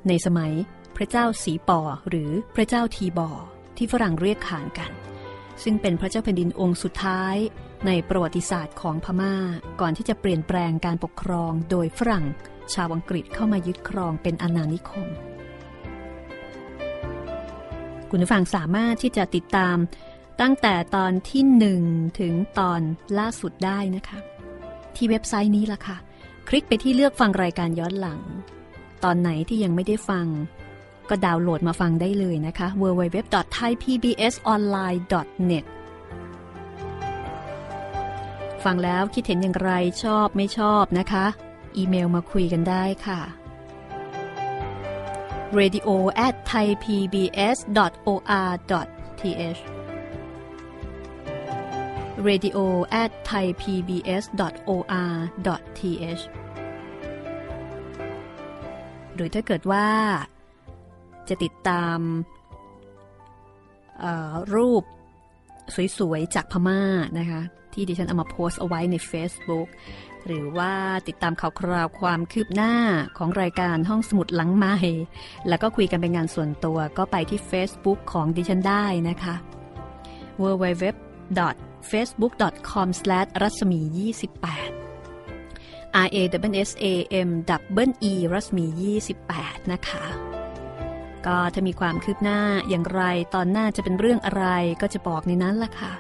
ในสมัยพระเจ้าสีปอหรือพระเจ้าทีบอ ที่ฝรั่งเรียกขานกัน ซึ่งเป็นพระเจ้าแผ่นดินองค์สุดท้ายในประวัติศาสตร์ของพมา่า ก่อนที่จะเปลี่ยนแปลงการปกครองโดยฝรั่งชาวอังกฤษเข้ามายึดครองเป็นอาณานิคม คุณผู้ฟังสามารถที่จะติดตามตั้งแต่ตอนที่หนึ่งถึงตอนล่าสุดได้นะคะ ที่เว็บไซต์นี้ล่ะค่ะ คลิกไปที่เลือกฟังรายการย้อนหลัง ตอนไหนที่ยังไม่ได้ฟัง ก็ดาวน์โหลดมาฟังได้เลยนะคะ www.thaipbsonline.net ฟังแล้วคิดเห็นอย่างไรชอบไม่ชอบนะคะ อีเมลมาคุยกันได้ค่ะ radio at thaipbs.or.th radio at thaipbs.or.th หรือถ้าเกิดว่า จะติดตามรูปสวยๆ จากพม่านะคะ ที่ดิฉันเอามาโพสต์เอาไว้ใน Facebook หรือว่าติดตามข่าวคราวความคืบหน้าของรายการห้องสมุดหลังไม้แล้วก็คุยกันเป็นงานส่วนตัวก็ไปที่ Facebook ของดิฉันได้นะคะ www facebook.com r a s m i 28 r a w s a m w e รัศมี 28 นะคะ ก็ถ้ามีความคืบหน้าอย่างไรตอนหน้าจะเป็นเรื่องอะไรก็จะบอกในนั้นล่ะค่ะ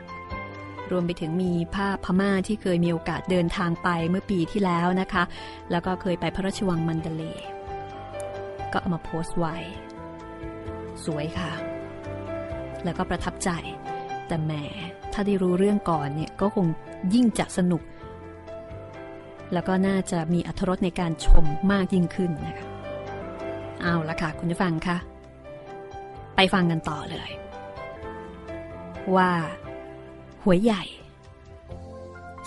รวมไปถึงมีภาพพม่าที่เคยมีโอกาสเดินทางไปเมื่อปีที่แล้วนะคะ แล้วก็เคยไปพระราชวังมันเดเล ก็เอามาโพสต์ไว้ สวยค่ะ แล้วก็ประทับใจ แต่แหมถ้าได้รู้เรื่องก่อนเนี่ยก็คงยิ่งจะสนุก แล้วก็น่าจะมีอรรถรสในการชมมากยิ่งขึ้นนะคะ เอาละค่ะ คุณผู้ฟังคะไปฟังกันต่อเลย ว่า หวยใหญ่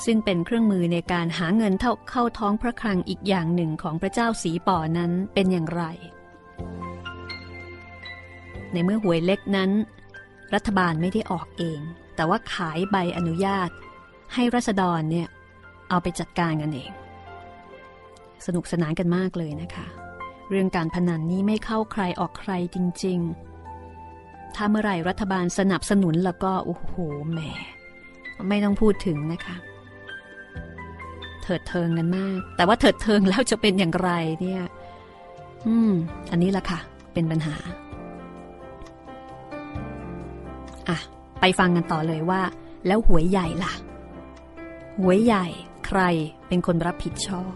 ซึ่งเป็นเครื่องมือในการหาเงินเท่าเข้าท้องพระคลังอีกอย่างหนึ่งของพระเจ้าสีป่อนั้นเป็นอย่างไร ในเมื่อหวยเล็กนั้น รัฐบาลไม่ได้ออกเอง แต่ว่าขายใบอนุญาต ให้รัษฎรเนี่ยเอาไปจัดการกันเอง สนุกสนานกันมากเลยนะคะ เรื่องการพนันนี้ไม่เข้าใครออกใครจริง ๆ ถ้าเมื่อไหร่รัฐบาลสนับสนุนแล้วก็โอ้โหแหมไม่ต้องพูดถึงนะคะ เถิดเทิงกันมาก แต่ว่าเถิดเทิงแล้วจะเป็นอย่างไรเนี่ย อืม อันนี้ละค่ะ เป็นปัญหา อะ ไปฟังกันต่อเลยว่า แล้วหวยใหญ่ล่ะ หวยใหญ่ใครเป็นคนรับผิดชอบ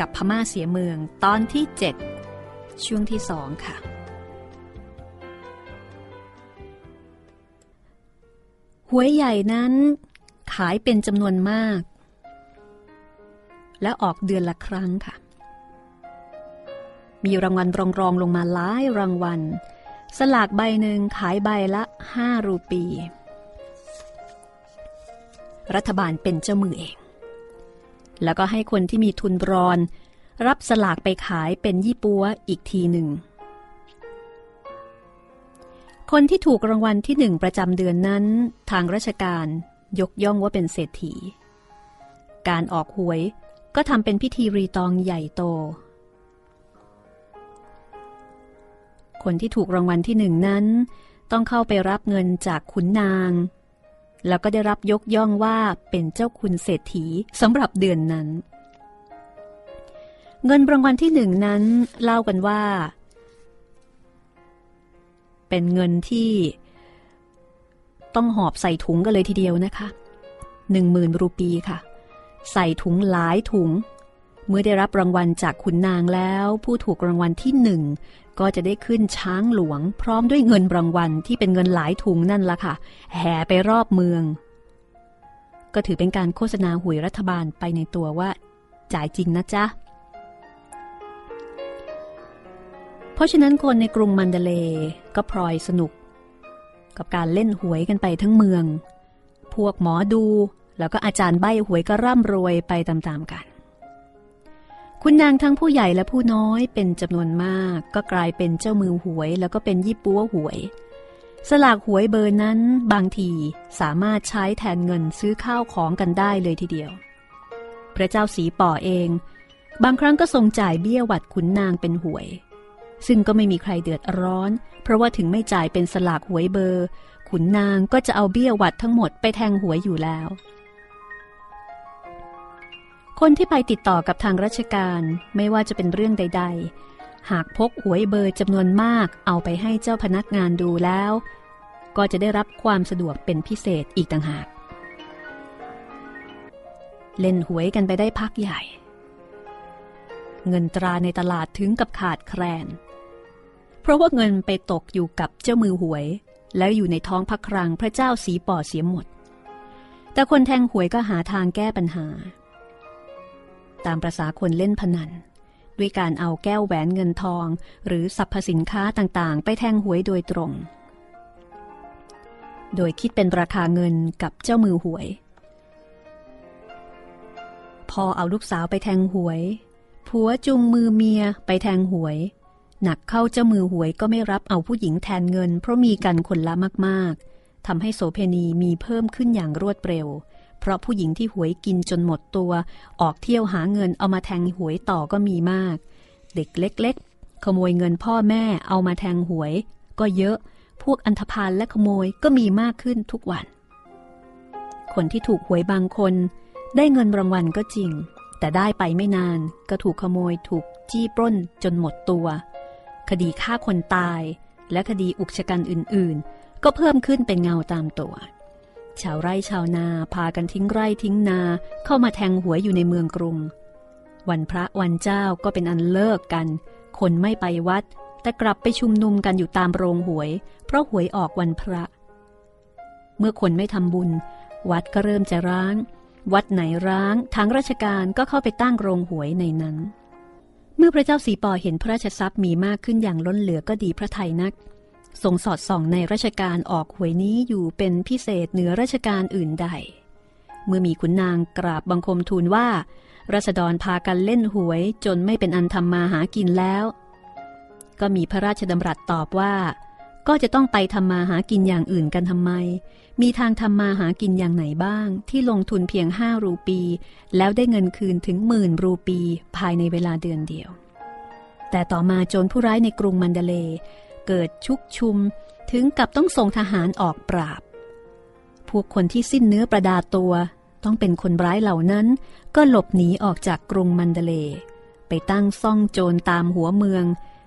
กับพม่าเสียเมืองตอนที่ 7 ช่วงที่สองค่ะ หวยใหญ่นั้น ขายเป็นจำนวนมาก และออกเดือนละครั้งค่ะ มีรางวัลรองรองลงมาหลายรางวัล สลากใบหนึ่งขายใบละ 5 รูปี รัฐบาลเป็นเจ้ามือเอง แล้วก็ให้คนที่มีทุนรอน รับสลากไปขายเป็นยี่ปัวอีกทีหนึ่ง คนที่ถูกรางวัลที่หนึ่งประจำเดือนนั้น ทางราชการยกย่องว่าเป็นเศรษฐี การออกหวยก็ทำเป็นพิธีรีตองใหญ่โต คนที่ถูกรางวัลที่หนึ่งนั้น ต้องเข้าไปรับเงินจากขุนนาง แล้วก็ได้รับยกย่องว่าเป็นเจ้าคุณเศรษฐีสำหรับเดือนนั้น เงินรางวัลที่หนึ่งนั้นเล่ากันว่า เป็นเงินที่ต้องหอบใส่ถุงกันเลยทีเดียวนะคะหนึ่งหมื่นรูปีค่ะ ใส่ถุงหลายถุง เมื่อได้รับรางวัลจากขุนนางแล้ว ผู้ถูกรางวัลที่หนึ่ง ก็จะได้ขึ้นช้างหลวง พร้อมด้วยเงินรางวัลที่เป็นเงินหลายถุงนั่นละค่ะ แห่ไปรอบเมือง ก็ถือเป็นการโฆษณาหวยรัฐบาลไปในตัวว่า จ่ายจริงนะจ๊ะ เพราะฉะนั้นคนในกรุงมันเดเลก็พลอยสนุก กับการเล่นหวยกันไปทั้งเมือง พวกหมอดูแล้วก็อาจารย์ใบ้หวยก็ร่ำรวยไปตามๆกัน คุณนางทั้งผู้ใหญ่และผู้น้อยเป็นจำนวนมาก ก็กลายเป็นเจ้ามือหวย แล้วก็เป็นยี่ปัวหวย สลากหวยเบอร์นั้นบางทีสามารถใช้แทนเงินซื้อข้าวของกันได้เลยทีเดียว พระเจ้าสีป่อเอง บางครั้งก็ทรงจ่ายเบี้ยหวัดขุนนางเป็นหวย ซึ่งก็ไม่มีใครเดือดร้อน เพราะว่าถึงไม่จ่ายเป็นสลากหวยเบอร์ ขุนนางก็จะเอาเบี้ยหวัดทั้งหมดไปแทงหวยอยู่แล้ว คนที่ไปติดต่อกับทางราชการไม่ว่าจะเป็นเรื่องใด ๆ หากพกหวยเบอร์จำนวนมากเอาไปให้เจ้าพนักงานดูแล้ว ก็จะได้รับความสะดวกเป็นพิเศษอีกต่างหาก เล่นหวยกันไปได้พักใหญ่ เงินตราในตลาดถึงกับขาดแคลน เพราะว่าเงินไปตกอยู่กับเจ้ามือหวย แล้วอยู่ในท้องพระครังพระเจ้าสีป่อเสียหมด แต่คนแทงหวยก็หาทางแก้ปัญหา ตามประษาคนเล่นพนัน ด้วยการเอาแก้วแหวนเงินทอง หรือสรรพสินค้าต่างๆ ไปแทงหวยโดยตรง โดยคิดเป็นราคาเงินกับเจ้ามือหวย พอเอาลูกสาวไปแทงหวย ผัวจุงมือเมียไปแทงหวย หนักเข้าเจ้ามือหวยก็ไม่รับเอาผู้หญิงแทนเงิน เพราะมีกันคนละมากๆทำให้โสเพณีมีเพิ่มขึ้นอย่างรวดเร็ว เพราะผู้หญิงที่หวยกินจนหมดตัว ออกเที่ยวหาเงินเอามาแทงหวยต่อก็มีมาก เด็กเล็ก ๆ ขโมยเงินพ่อแม่เอามาแทงหวย ก็เยอะ พวกอันธพาลและขโมยก็มีมากขึ้นทุกวัน คนที่ถูกหวยบางคน ได้เงินรางวัลก็จริง แต่ได้ไปไม่นานก็ถูกขโมยถูกจี้ปล้นจนหมดตัว คดีฆ่าคนตาย และคดีอุกชะกันอื่น ๆ ก็เพิ่มขึ้นเป็นเงาตามตัว ชาวไร่ชาวนาพากันทิ้งไร่ทิ้งนาเข้ามาแทงหวยอยู่ในเมืองกรุง วันพระวันเจ้าก็เป็นอันเลิกกัน คนไม่ไปวัด แต่กลับไปชุมนุมกันอยู่ตามโรงหวย เพราะหวยออกวันพระ เมื่อคนไม่ทำบุญ วัดก็เริ่มจะร้าง วัดไหนร้างทางราชการก็เข้าไปตั้งโรงหวยในนั้น เมื่อพระเจ้าสีปอเห็นพระราชทรัพย์มีมากขึ้นอย่างล้นเหลือก็ดีพระไทยนัก ทรงสอดส่องในราชการออกหวยนี้อยู่เป็นพิเศษเหนือราชการอื่นใด เมื่อมีขุนนางกราบบังคมทูลว่ารัษฎรพากันเล่นหวยจนไม่เป็นอันทำมาหากินแล้ว ก็มีพระราชดำรัสตอบว่า ก็จะต้องไปทำมาหากินอย่างอื่นกันทำไม มีทางทำมาหากินอย่างไหนบ้าง ที่ลงทุนเพียงห้ารูปี แล้วได้เงินคืนถึงหมื่นรูปีภายในเวลาเดือนเดียว แต่ต่อมาโจรผู้ร้ายในกรุงมันเดเล เกิดชุกชุม ถึงกับต้องส่งทหารออกปราบ พวกคนที่สิ้นเนื้อประดาตัว ต้องเป็นคนร้ายเหล่านั้น ก็หลบหนีออกจากกรุงมันเดเล ไปตั้งซ่องโจรตามหัวเมือง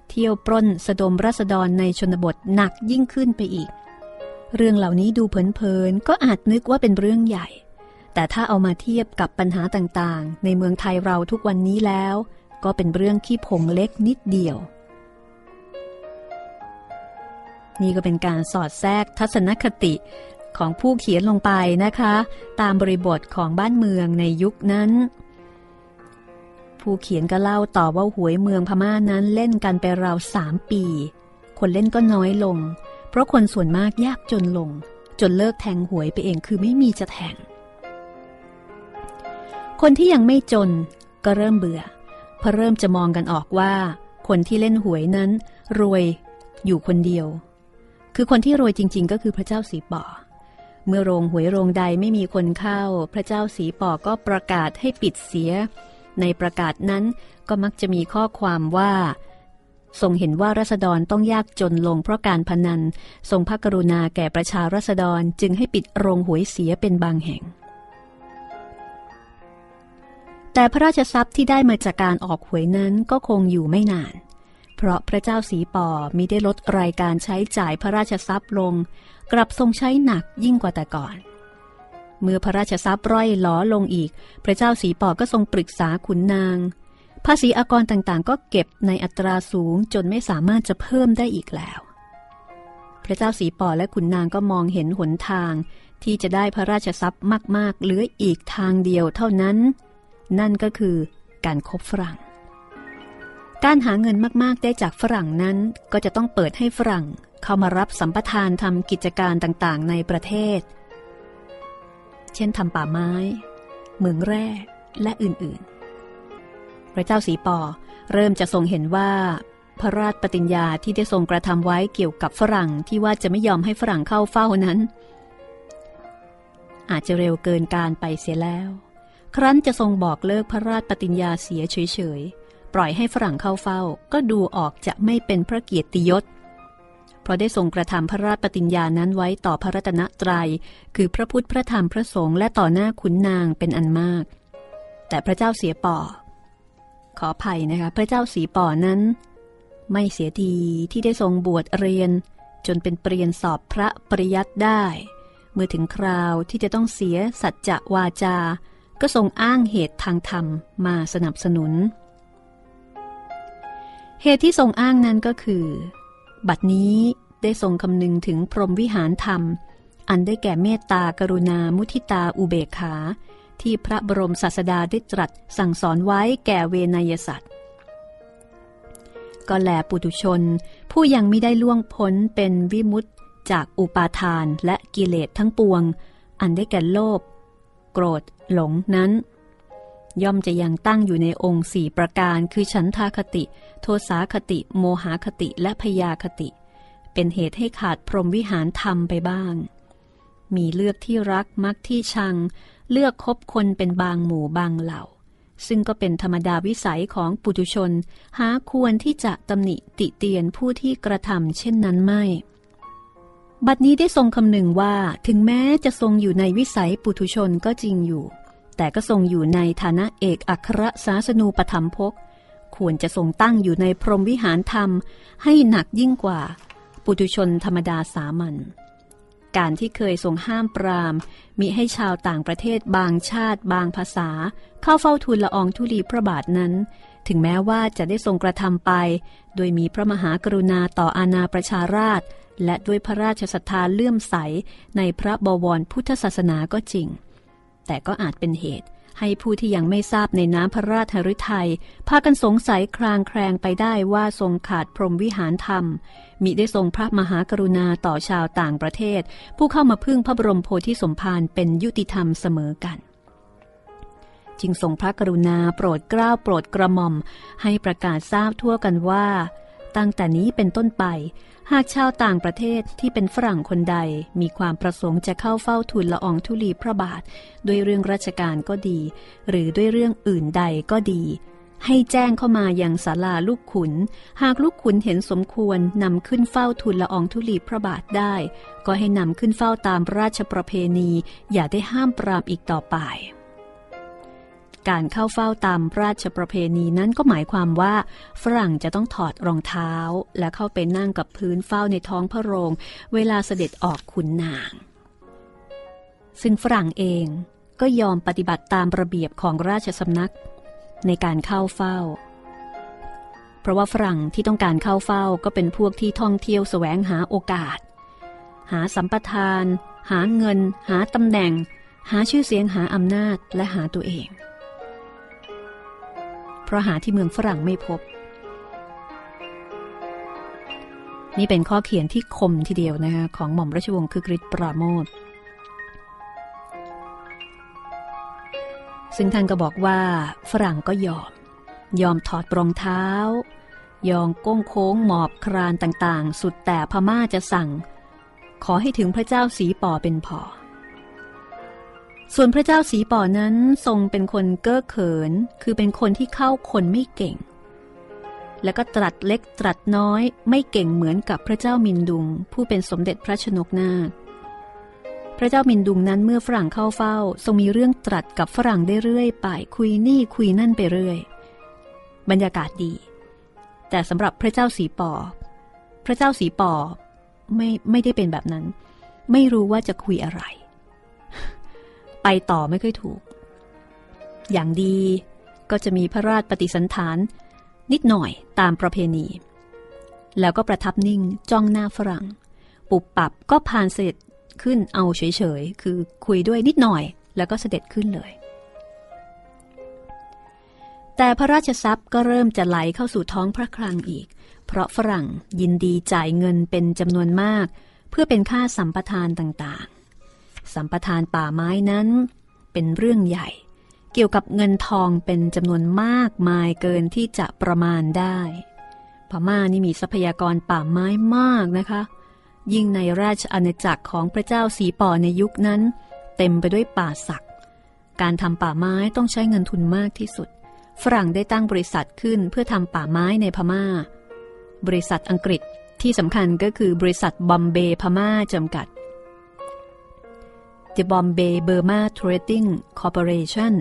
เที่ยวปล้นสะดมรัษฎรในชนบทหนักยิ่งขึ้นไปอีก เรื่องเหล่านี้ดูเผินๆก็อาจนึกว่าเป็นเรื่องใหญ่ แต่ถ้าเอามาเทียบกับปัญหาต่างๆ ในเมืองไทยเราทุกวันนี้แล้ว ก็เป็นเรื่องขี้ผงเล็กนิดเดียว นี่ก็เป็นการสอดแทรกทัศนคติของผู้เขียนลงไปนะคะ ตามบริบทของบ้านเมืองในยุคนั้น ผู้เขียนก็เล่าต่อว่าหวยเมืองพม่านั้นเล่นกันไปราวสามปี คนเล่นก็น้อยลง เพราะคนส่วนมากยากจนลง จนเลิกแทงหวยไปเองคือไม่มีจะแทง คนที่ยังไม่จนก็เริ่มเบื่อเพราะเริ่มจะมองกันออกว่า คนที่เล่นหวยนั้น รวยอยู่คนเดียว คือคนที่รวยจริง ๆ ก็คือพระเจ้าสีป่อ เมื่อโรงหวยโรงใดไม่มีคนเข้า พระเจ้าสีป่อก็ประกาศให้ปิดเสีย ในประกาศนั้นก็มักจะมีข้อความว่า ทรงเห็นว่ารัษฎรต้องยากจนลงเพราะการพนัน ทรงพระกรุณาแก่ประชารัษฎรจึงให้ปิดโรงหวยเสียเป็นบางแห่ง แต่พระราชทรัพย์ที่ได้มาจากการออกหวยนั้นก็คงอยู่ไม่นาน เพราะพระเจ้าสีปอมิได้ลดรายการใช้จ่ายพระราชทรัพย์ลง กลับทรงใช้หนักยิ่งกว่าแต่ก่อน เมื่อพระราชทรัพย์ร่อยหลอลงอีก พระเจ้าสีปอก็ทรงปรึกษาขุนนาง ภาษีอากรต่างๆ ก็เก็บในอัตราสูงจนไม่สามารถจะเพิ่มได้อีกแล้ว พระเจ้าสีปอและขุนนางก็มองเห็นหนทาง ที่จะได้พระราชทรัพย์มากๆเหลืออีกทางเดียวเท่านั้น นั่นก็คือการคบฝรั่ง การหาเงินมากๆได้จากฝรั่งนั้นก็จะต้องเปิดให้ฝรั่งเข้ามารับสัมปทานทำกิจการต่างๆ ในประเทศ เช่นทำป่าไม้เหมืองแร่และอื่นๆ พระเจ้าสีปอเริ่มจะทรงเห็นว่า พระราชปฏิญญาที่ได้ทรงกระทำไว้เกี่ยวกับฝรั่งที่ว่าจะไม่ยอมให้ฝรั่งเข้าเฝ้านั้น อาจจะเร็วเกินการไปเสียแล้ว ครั้นจะทรงบอกเลิกพระราชปฏิญญาเสียเฉยๆ ล่อยให้ฝรั่งเข้าเฝ้าก็ดูออกจะไม่เป็นพระเกียรติยศ เพราะได้ทรงกระทำพระราชปฏิญญานั้นไว้ต่อพระรัตนตรยัย คือพระพุทธพระธรรมพระสงฆ์และต่อหน้าขุนนางเป็นอันมาก แต่พระเจ้าเสียป่อ ขออภัยนะคะพระเจ้าสีป่อนั้น ไม่เสียทีที่ได้ทรงบวชเรียน จนเป็นเปลี่ยนสอบพระปริยัติได้ เมื่อถึงคราวที่จะต้องเสียสัจจะวาจา ก็ทรงอ้างเหตุทางธรรมมาสนับสนุน เหตุที่ทรงอ้างนั้นก็คือ บัดนี้ได้ทรงคำนึงถึงพรหมวิหารธรรม อันได้แก่เมตตากรุณามุทิตาอุเบกขา ที่พระบรมศาสดาได้ตรัสสั่งสอนไว้แก่เวนยสัตว์ก็แลปุถุชน ผู้ยังไม่ได้ล่วงพ้นเป็นวิมุตจากอุปาทานและกิเลสทั้งปวง อันได้แก่โลภโกรธ หลงนั้น ย่อมจะยังตั้งอยู่ในองค์สี่ประการคือฉันทาคติ โทสาคติ โมหาคติและพยาคติ เป็นเหตุให้ขาดพรหมวิหารธรรมไปบ้าง มีเลือกที่รักมักที่ชัง เลือกคบคนเป็นบางหมู่บางเหล่า ซึ่งก็เป็นธรรมดาวิสัยของปุถุชน หาควรที่จะตำหนิติเตียนผู้ที่กระทำเช่นนั้นไม่บัดนี้ได้ทรงคำหนึ่งว่าถึงแม้จะทรงอยู่ในวิสัยปุถุชนก็จริงอยู่ แต่ก็ทรงอยู่ในฐานะเอกอัครศาสนูปธรรมภกควรจะทรงตั้งอยู่ในพรหมวิหารธรรมให้หนักยิ่งกว่า ปุถุชนธรรมดาสามัญการที่เคยทรงห้ามปรามมิให้ชาวต่างประเทศบางชาติบางภาษา เข้าเฝ้าทูลละอองธุลีพระบาทนั้น ถึงแม้ว่าจะได้ทรงกระทำไป โดยมีพระมหากรุณาต่ออาณาประชาราช และด้วยพระราชศรัทธาเลื่อมใสในพระบวรพุทธศาสนาก็จริง แต่ก็อาจเป็นเหตุ ให้ผู้ที่ยังไม่ทราบในน้ำพระราชฤทัยพากันสงสัยคลางแคลงไปได้ว่าทรงขาดพรหมวิหารธรรม มิได้ทรงพระมหากรุณาต่อชาวต่างประเทศ ผู้เข้ามาพึ่งพระบรมโพธิสมภารเป็นยุติธรรมเสมอกันจึงทรงพระกรุณาโปรดเกล้าโปรดกระหม่อม ให้ประกาศทราบทั่วกันว่า ตั้งแต่นี้เป็นต้นไป หากชาวต่างประเทศที่เป็นฝรั่งคนใดมีความประสงค์จะเข้าเฝ้าทูลละอองธุลีพระบาท ด้วยเรื่องราชการก็ดี หรือด้วยเรื่องอื่นใดก็ดี ให้แจ้งเข้ามาอย่างศาลาลูกขุน หากลูกขุนเห็นสมควรนำขึ้นเฝ้าทูลละอองธุลีพระบาทได้ ก็ให้นำขึ้นเฝ้าตามราชประเพณี อย่าได้ห้ามปรามอีกต่อไป การเข้าเฝ้าตามราชประเพณีนั้นก็หมายความว่า ฝรั่งจะต้องถอดรองเท้า และเข้าไปนั่งกับพื้นเฝ้าในท้องพระโรง เวลาเสด็จออกขุนนาง ซึ่งฝรั่งเองก็ยอมปฏิบัติตามระเบียบของราชสำนัก ในการเข้าเฝ้า เพราะว่าฝรั่งที่ต้องการเข้าเฝ้าก็เป็นพวกที่ท่องเที่ยวแสวงหาโอกาส หาสัมปทาน หาเงิน หาตำแหน่ง หาชื่อเสียงหาอำนาจและหาตัวเอง เพราะหาที่เมืองฝรั่งไม่พบ นี่เป็นข้อเขียนที่คมทีเดียวนะคะของหม่อมราชวงศ์คือกริชปราโมทซึ่งท่านก็บอกว่าฝรั่งก็ยอม ยอมถอดรองเท้า ยอมก้งโค้งหมอบครานต่างๆ สุดแต่พม่าจะสั่ง ขอให้ถึงพระเจ้าสีป่อเป็นพอ ส่วนพระเจ้าสีป่อนั้นทรงเป็นคนเก้อเขิน คือเป็นคนที่เข้าคนไม่เก่ง แล้วก็ตรัสเล็กตรัสน้อยไม่เก่งเหมือนกับพระเจ้ามินดุง ผู้เป็นสมเด็จพระชนกนาถพระเจ้ามินดุงนั้นเมื่อฝรั่งเข้าเฝ้า ทรงมีเรื่องตรัสกับฝรั่งได้เรื่อยไปคุยนี่คุยนั่นไปเรื่อย บรรยากาศดี แต่สำหรับพระเจ้าสีปอ พระเจ้าสีปอไม่ไม่ได้เป็นแบบนั้น ไม่รู้ว่าจะคุยอะไร ไปต่อไม่ค่อยถูก อย่างดีก็จะมีพระราชปฏิสันฐาน นิดหน่อยตามประเพณี แล้วก็ประทับนิ่งจ้องหน้าฝรั่ง ปุบปับก็ผ่านเสด็จขึ้นเอาเฉยๆ คือคุยด้วยนิดหน่อย แล้วก็เสด็จขึ้นเลย แต่พระราชทรัพย์ก็เริ่มจะไหลเข้าสู่ท้องพระคลังอีก เพราะฝรั่งยินดีจ่ายเงินเป็นจำนวนมาก เพื่อเป็นค่าสัมปทานต่าง สัมปทานป่าไม้นั้น เป็นเรื่องใหญ่ เกี่ยวกับเงินทองเป็นจำนวนมากมายเกินที่จะประมาณได้พม่านี่มีทรัพยากรป่าไม้มากนะคะ ยิ่งในราชอาณาจักรของพระเจ้าสีป่อในยุคนั้น เต็มไปด้วยป่าสักการทำป่าไม้ต้องใช้เงินทุนมากที่สุด ฝรั่งได้ตั้งบริษัทขึ้นเพื่อทำป่าไม้ในพม่า บริษัทอังกฤษที่สำคัญก็คือบริษัทบอมเบย์พม่าจำกัด The Bombay Burma Trading Corporation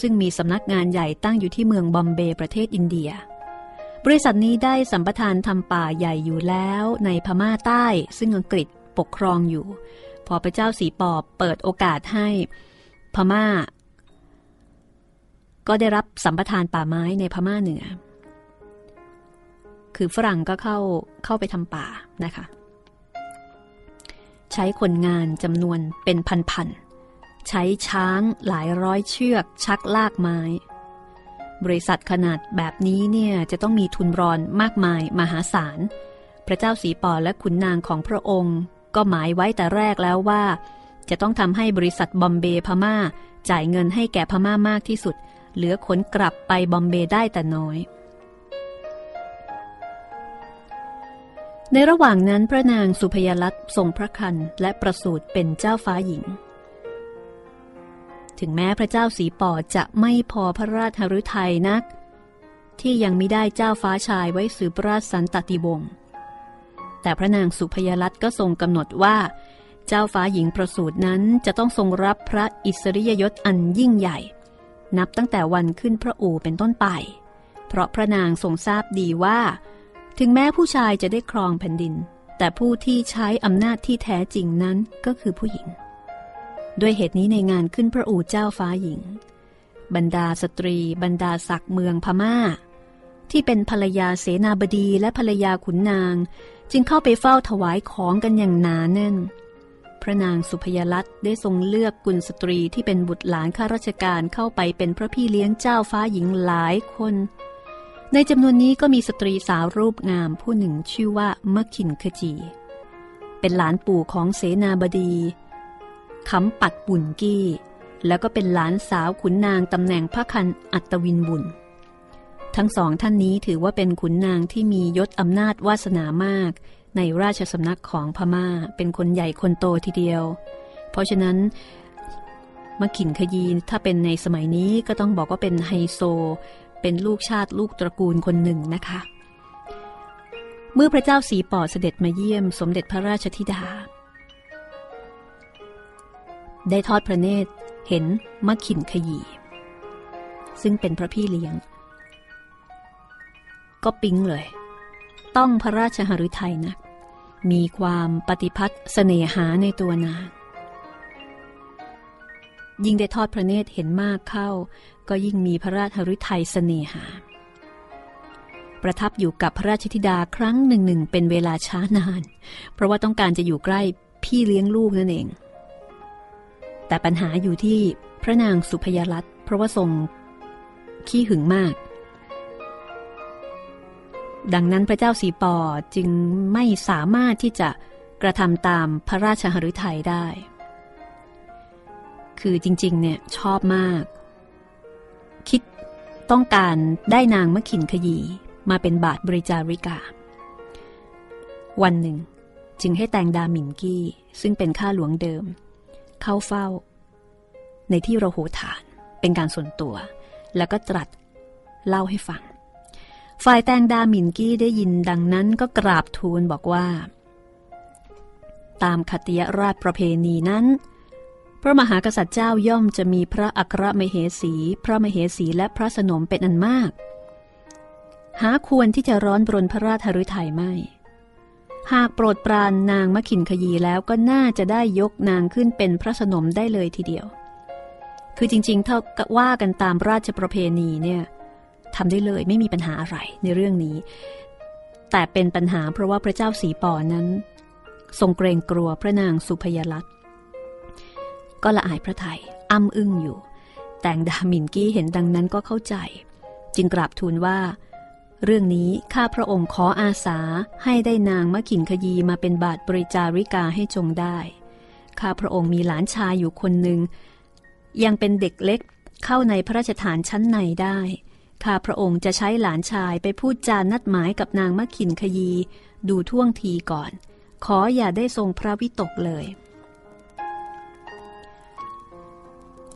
ซึ่งมีสำนักงานใหญ่ตั้งอยู่ที่เมืองบอมเบย์ประเทศอินเดีย บริษัทนี้ได้สัมปทานทำป่าใหญ่อยู่แล้วในพม่าใต้ ซึ่งอังกฤษปกครองอยู่ พอพระเจ้าสีปอบเปิดโอกาสให้พม่า ก็ได้รับสัมปทานป่าไม้ในพม่าเหนือ คือฝรั่งก็เข้าเข้าไปทำป่านะคะ ใช้คนงานจำนวนเป็นพันๆ ใช้ช้างหลายร้อยเชือกชักลากไม้ บริษัทขนาดแบบนี้เนี่ยจะต้องมีทุนรอนมากมายมหาศาล พระเจ้าสีปอและขุนนางของพระองค์ ก็หมายไว้แต่แรกแล้วว่า จะต้องทำให้บริษัทบอมเบย์พม่า จ่ายเงินให้แก่พม่ามากที่สุด เหลือขนกลับไปบอมเบย์ได้แต่น้อย ในระหว่างนั้นพระนางสุพยลัตทรงพระคันและประสูติเป็นเจ้าฟ้าหญิง ถึงแม้พระเจ้าสีปอจะไม่พอพระราชหฤทัยนัก ที่ยังไม่ได้เจ้าฟ้าชายไว้สืบราชสันตติวงศ์แต่พระนางสุพยลัตก็ทรงกำหนดว่า เจ้าฟ้าหญิงประสูตินั้นจะต้องทรงรับพระอิสริยยศอันยิ่งใหญ่ นับตั้งแต่วันขึ้นพระอู่เป็นต้นไป เพราะพระนางทรงทราบดีว่า ถึงแม้ผู้ชายจะได้ครองแผ่นดิน แต่ผู้ที่ใช้อำนาจที่แท้จริงนั้นก็คือผู้หญิง ด้วยเหตุนี้ในงานขึ้นพระอู่เจ้าฟ้าหญิง บรรดาสตรี บรรดาศักดิ์เมืองพม่า ที่เป็นภรรยาเสนาบดีและภรรยาขุนนาง จึงเข้าไปเฝ้าถวายของกันอย่างหนาแน่น พระนางสุพยลัตได้ทรงเลือกกุลสตรีที่เป็นบุตรหลานข้าราชการเข้าไปเป็นพระพี่เลี้ยงเจ้าฟ้าหญิงหลายคน ในจำนวนนี้ก็มีสตรีสาวรูปงามผู้หนึ่งชื่อว่ามะขินขจี เป็นหลานปู่ของเสนาบดีคำปัดบุญกี้ แล้วก็เป็นหลานสาวขุนนางตำแหน่งพระคันอัตวินบุญ ทั้งสองท่านนี้ถือว่าเป็นขุนนางที่มียศอำนาจวาสนามาก ในราชสำนักของพมา่าเป็นคนใหญ่คนโตทีเดียว เพราะฉะนั้นมะขินขยีถ้าเป็นในสมัยนี้ก็ต้องบอกว่าเป็นไฮโซ เป็นลูกชาติลูกตระกูลคนหนึ่งนะคะ เมื่อพระเจ้าสีปอดเสด็จมาเยี่ยมสมเด็จพระราชธิดา ได้ทอดพระเนตรเห็นมะขินขยีซึ่งเป็นพระพี่เลี้ยง ก็ปิ๊งเลย ต้องพระราชหฤทัยนะมีความปฏิพัทธ์เสน่หาในตัวนางยิ่งได้ทอดพระเนตรเห็นมากเข้า ก็ยิ่งมีพระราชฤทัยเสน่หา ประทับอยู่กับพระราชธิดาครั้งหนึ่งหนึ่งเป็นเวลาช้านาน เพราะว่าต้องการจะอยู่ใกล้พี่เลี้ยงลูกนั่นเอง แต่ปัญหาอยู่ที่พระนางสุพยรัตน์เพราะว่าทรงขี้หึงมาก ดังนั้นพระเจ้าสีปอจึงไม่สามารถที่จะกระทำตามพระราชหฤทัยได้ คือจริงๆ เนี่ยชอบมาก คิดต้องการได้นางมะขินขยีมาเป็นบาทบริจาริกา วันหนึ่ง จึงให้แตงดาหมินกี้ซึ่งเป็นข้าหลวงเดิม เข้าเฝ้า ในที่ระโหฐานเป็นการส่วนตัว แล้วก็ตรัสเล่าให้ฟัง ฝ่ายแตงดาหมินกี้ได้ยินดังนั้นก็กราบทูลบอกว่า ตามคติยราชประเพณีนั้น พระมหากษัตริย์เจ้าย่อมจะมีพระอัครมเหสี พระมเหสีและพระสนมเป็นอันมาก หาควรที่จะร้อนรนพระราชหฤทัยไม่ หากโปรดปรานนางมะขินขยีแล้วก็น่าจะได้ยกนางขึ้นเป็นพระสนมได้เลยทีเดียว คือจริงๆ เท่าว่ากันตามราชประเพณีเนี่ยทำได้เลยไม่มีปัญหาอะไรในเรื่องนี้ แต่เป็นปัญหาเพราะว่าพระเจ้าสีปอนั้น ทรงเกรงกลัวพระนางสุพยลักษณ ก็ละอายพระไทยอ้ำอึ้งอยู่ แต่งดามินกี้เห็นดังนั้นก็เข้าใจ จึงกราบทูลว่า เรื่องนี้ข้าพระองค์ขออาสาให้ได้นางมะขินขยีมาเป็นบาทบริจาริกาให้จงได้ ข้าพระองค์มีหลานชายอยู่คนหนึ่ง ยังเป็นเด็กเล็กเข้าในพระราชฐานชั้นในได้ ข้าพระองค์จะใช้หลานชายไปพูดจานัดหมายกับนางมะขินขยี ดูท่วงทีก่อน ขออย่าได้ทรงพระวิตกเลย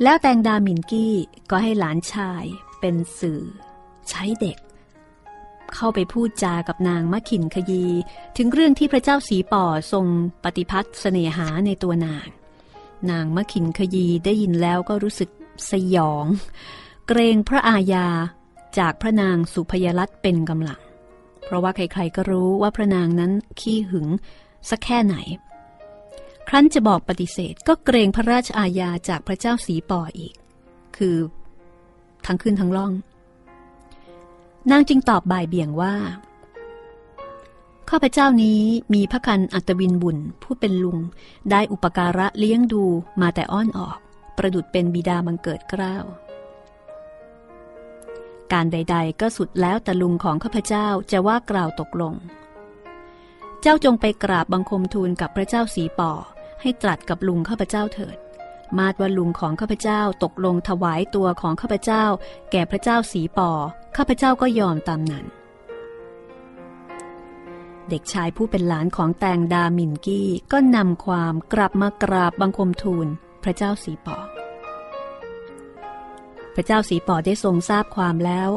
แล้วแตงดามินกี้ก็ให้หลานชายเป็นสื่อ ใช้เด็ก เข้าไปพูดจากับนางมะขินขยี ถึงเรื่องที่พระเจ้าสีป่อทรงปฏิพัทธ์เสน่หาในตัวนาง นางมะขินขยีได้ยินแล้วก็รู้สึกสยอง เกรงพระอาญาจากพระนางสุพยรัตเป็นกำลัง เพราะว่าใครๆก็รู้ว่าพระนางนั้นขี้หึงสักแค่ไหน ครั้นจะบอกปฏิเสธก็เกรงพระราชอาญาจากพระเจ้าสีปออีก คือทั้งขึ้นทั้งล่อง นางจึงตอบบ่ายเบี่ยงว่า ข้าพเจ้านี้มีพระคันอัตวินบุญผู้เป็นลุงได้อุปการะเลี้ยงดูมาแต่อ้อนออก ประดุดเป็นบิดาบังเกิดเกล้าการใด ๆ ก็สุดแล้วแต่ลุงของข้าพเจ้าจะว่ากล่าวตกลง เจ้าจงไปกราบบังคมทูลกับพระเจ้าสีป่อ ให้ตรัสกับลุงข้าพเจ้าเถิด มาดว่าลุงของข้าพเจ้าตกลงถวายตัวของข้าพเจ้า แก่พระเจ้าสีป่อ ข้าพเจ้าก็ยอมตามนั้น เด็กชายผู้เป็นหลานของแตงดามินกี้ก็นำความกลับมากราบบังคมทูลพระเจ้าสีปอพระเจ้าสีปอได้ทรงทราบความแล้ว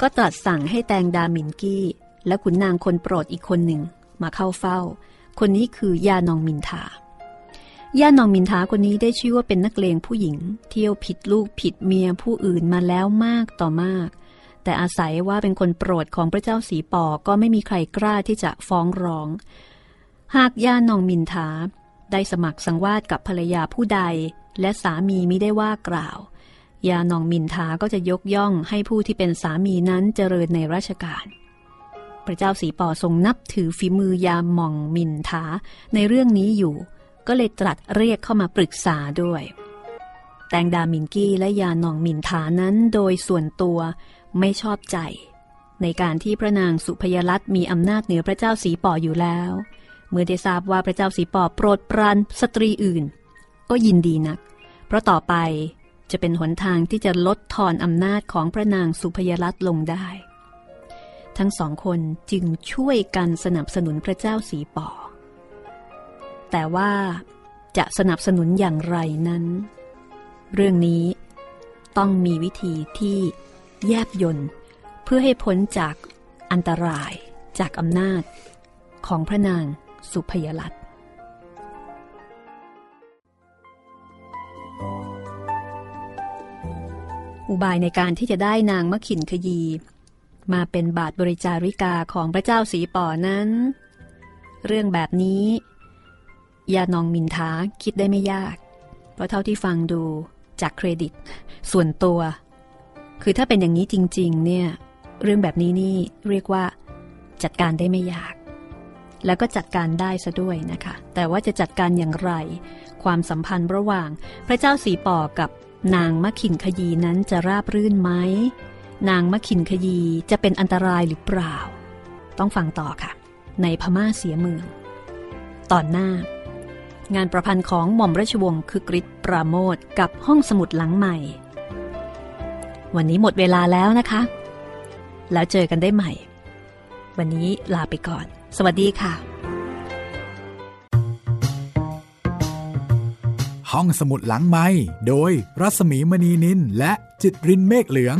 ก็ตรัสสั่งให้แตงดามินกี้ และขุนนางคนโปรดอีกคนหนึ่งมาเข้าเฝ้า คนนี้คือยานองมินทาย่านองมินทาคนนี้ได้ชื่อว่าเป็นนักเลงผู้หญิง เที่ยวผิดลูกผิดเมียผู้อื่นมาแล้วมากต่อมาก แต่อาศัยว่าเป็นคนโปรดของพระเจ้าสีปอก็ไม่มีใครกล้าที่จะฟ้องร้อง หากย่านองมินทาได้สมัครสังวาสกับภรรยาผู้ใด และสามีมิได้ว่ากล่าว ยานองมินทาก็จะยกย่องให้ผู้ที่เป็นสามีนั้นเจริญในราชการ พระเจ้าสีปอทรงนับถือฝีมือยาหม่องมินทาในเรื่องนี้อยู่ ก็เลยตรัสเรียกเข้ามาปรึกษาด้วย แตงดามินกี้และยาหนองมินทานั้นโดยส่วนตัวไม่ชอบใจ ในการที่พระนางสุพยรัตน์มีอำนาจเหนือพระเจ้าสีปออยู่แล้ว เมื่อได้ทราบว่าพระเจ้าสีปอโปรดปรานสตรีอื่น ก็ยินดีนัก เพราะต่อไปจะเป็นหนทางที่จะลดทอนอำนาจของพระนางสุพยรัตน์ลงได้ ทั้งสองคนจึงช่วยกันสนับสนุนพระเจ้าสีปอ แต่ว่าจะสนับสนุนอย่างไรนั้น เรื่องนี้ต้องมีวิธีที่แยบยนต์เพื่อให้พ้นจากอันตรายจากอำนาจของพระนางสุพยรัตอุบายในการที่จะได้นางมะขินขยี มาเป็นบาทบริจาริกาของพระเจ้าสีป่อนั้น เรื่องแบบนี้ยานองมินทาคิดได้ไม่ยาก เพราะเท่าที่ฟังดูจากเครดิต ส่วนตัว คือถ้าเป็นอย่างนี้จริง ๆ เนี่ย เรื่องแบบนี้นี่เรียกว่า จัดการได้ไม่ยาก แล้วก็จัดการได้ซะด้วยนะคะ แต่ว่าจะจัดการอย่างไร ความสัมพันธ์ระหว่างพระเจ้าสีป่อกับนางมะขินขยีนั้นจะราบรื่นไหม นางมะขินขยีจะเป็นอันตรายหรือเปล่า ต้องฟังต่อค่ะ ในพม่าเสียเมือง ตอนหน้า งานประพันธ์ของหม่อมราชวงศ์คือกริชปราโมทกับห้องสมุดหลังใหม่ วันนี้หมดเวลาแล้วนะคะ แล้วเจอกันได้ใหม่ วันนี้ลาไปก่อน สวัสดีค่ะ ห้องสมุดหลังไม้โดยรัสมีมณีนินและจิตรินเมฆเหลือง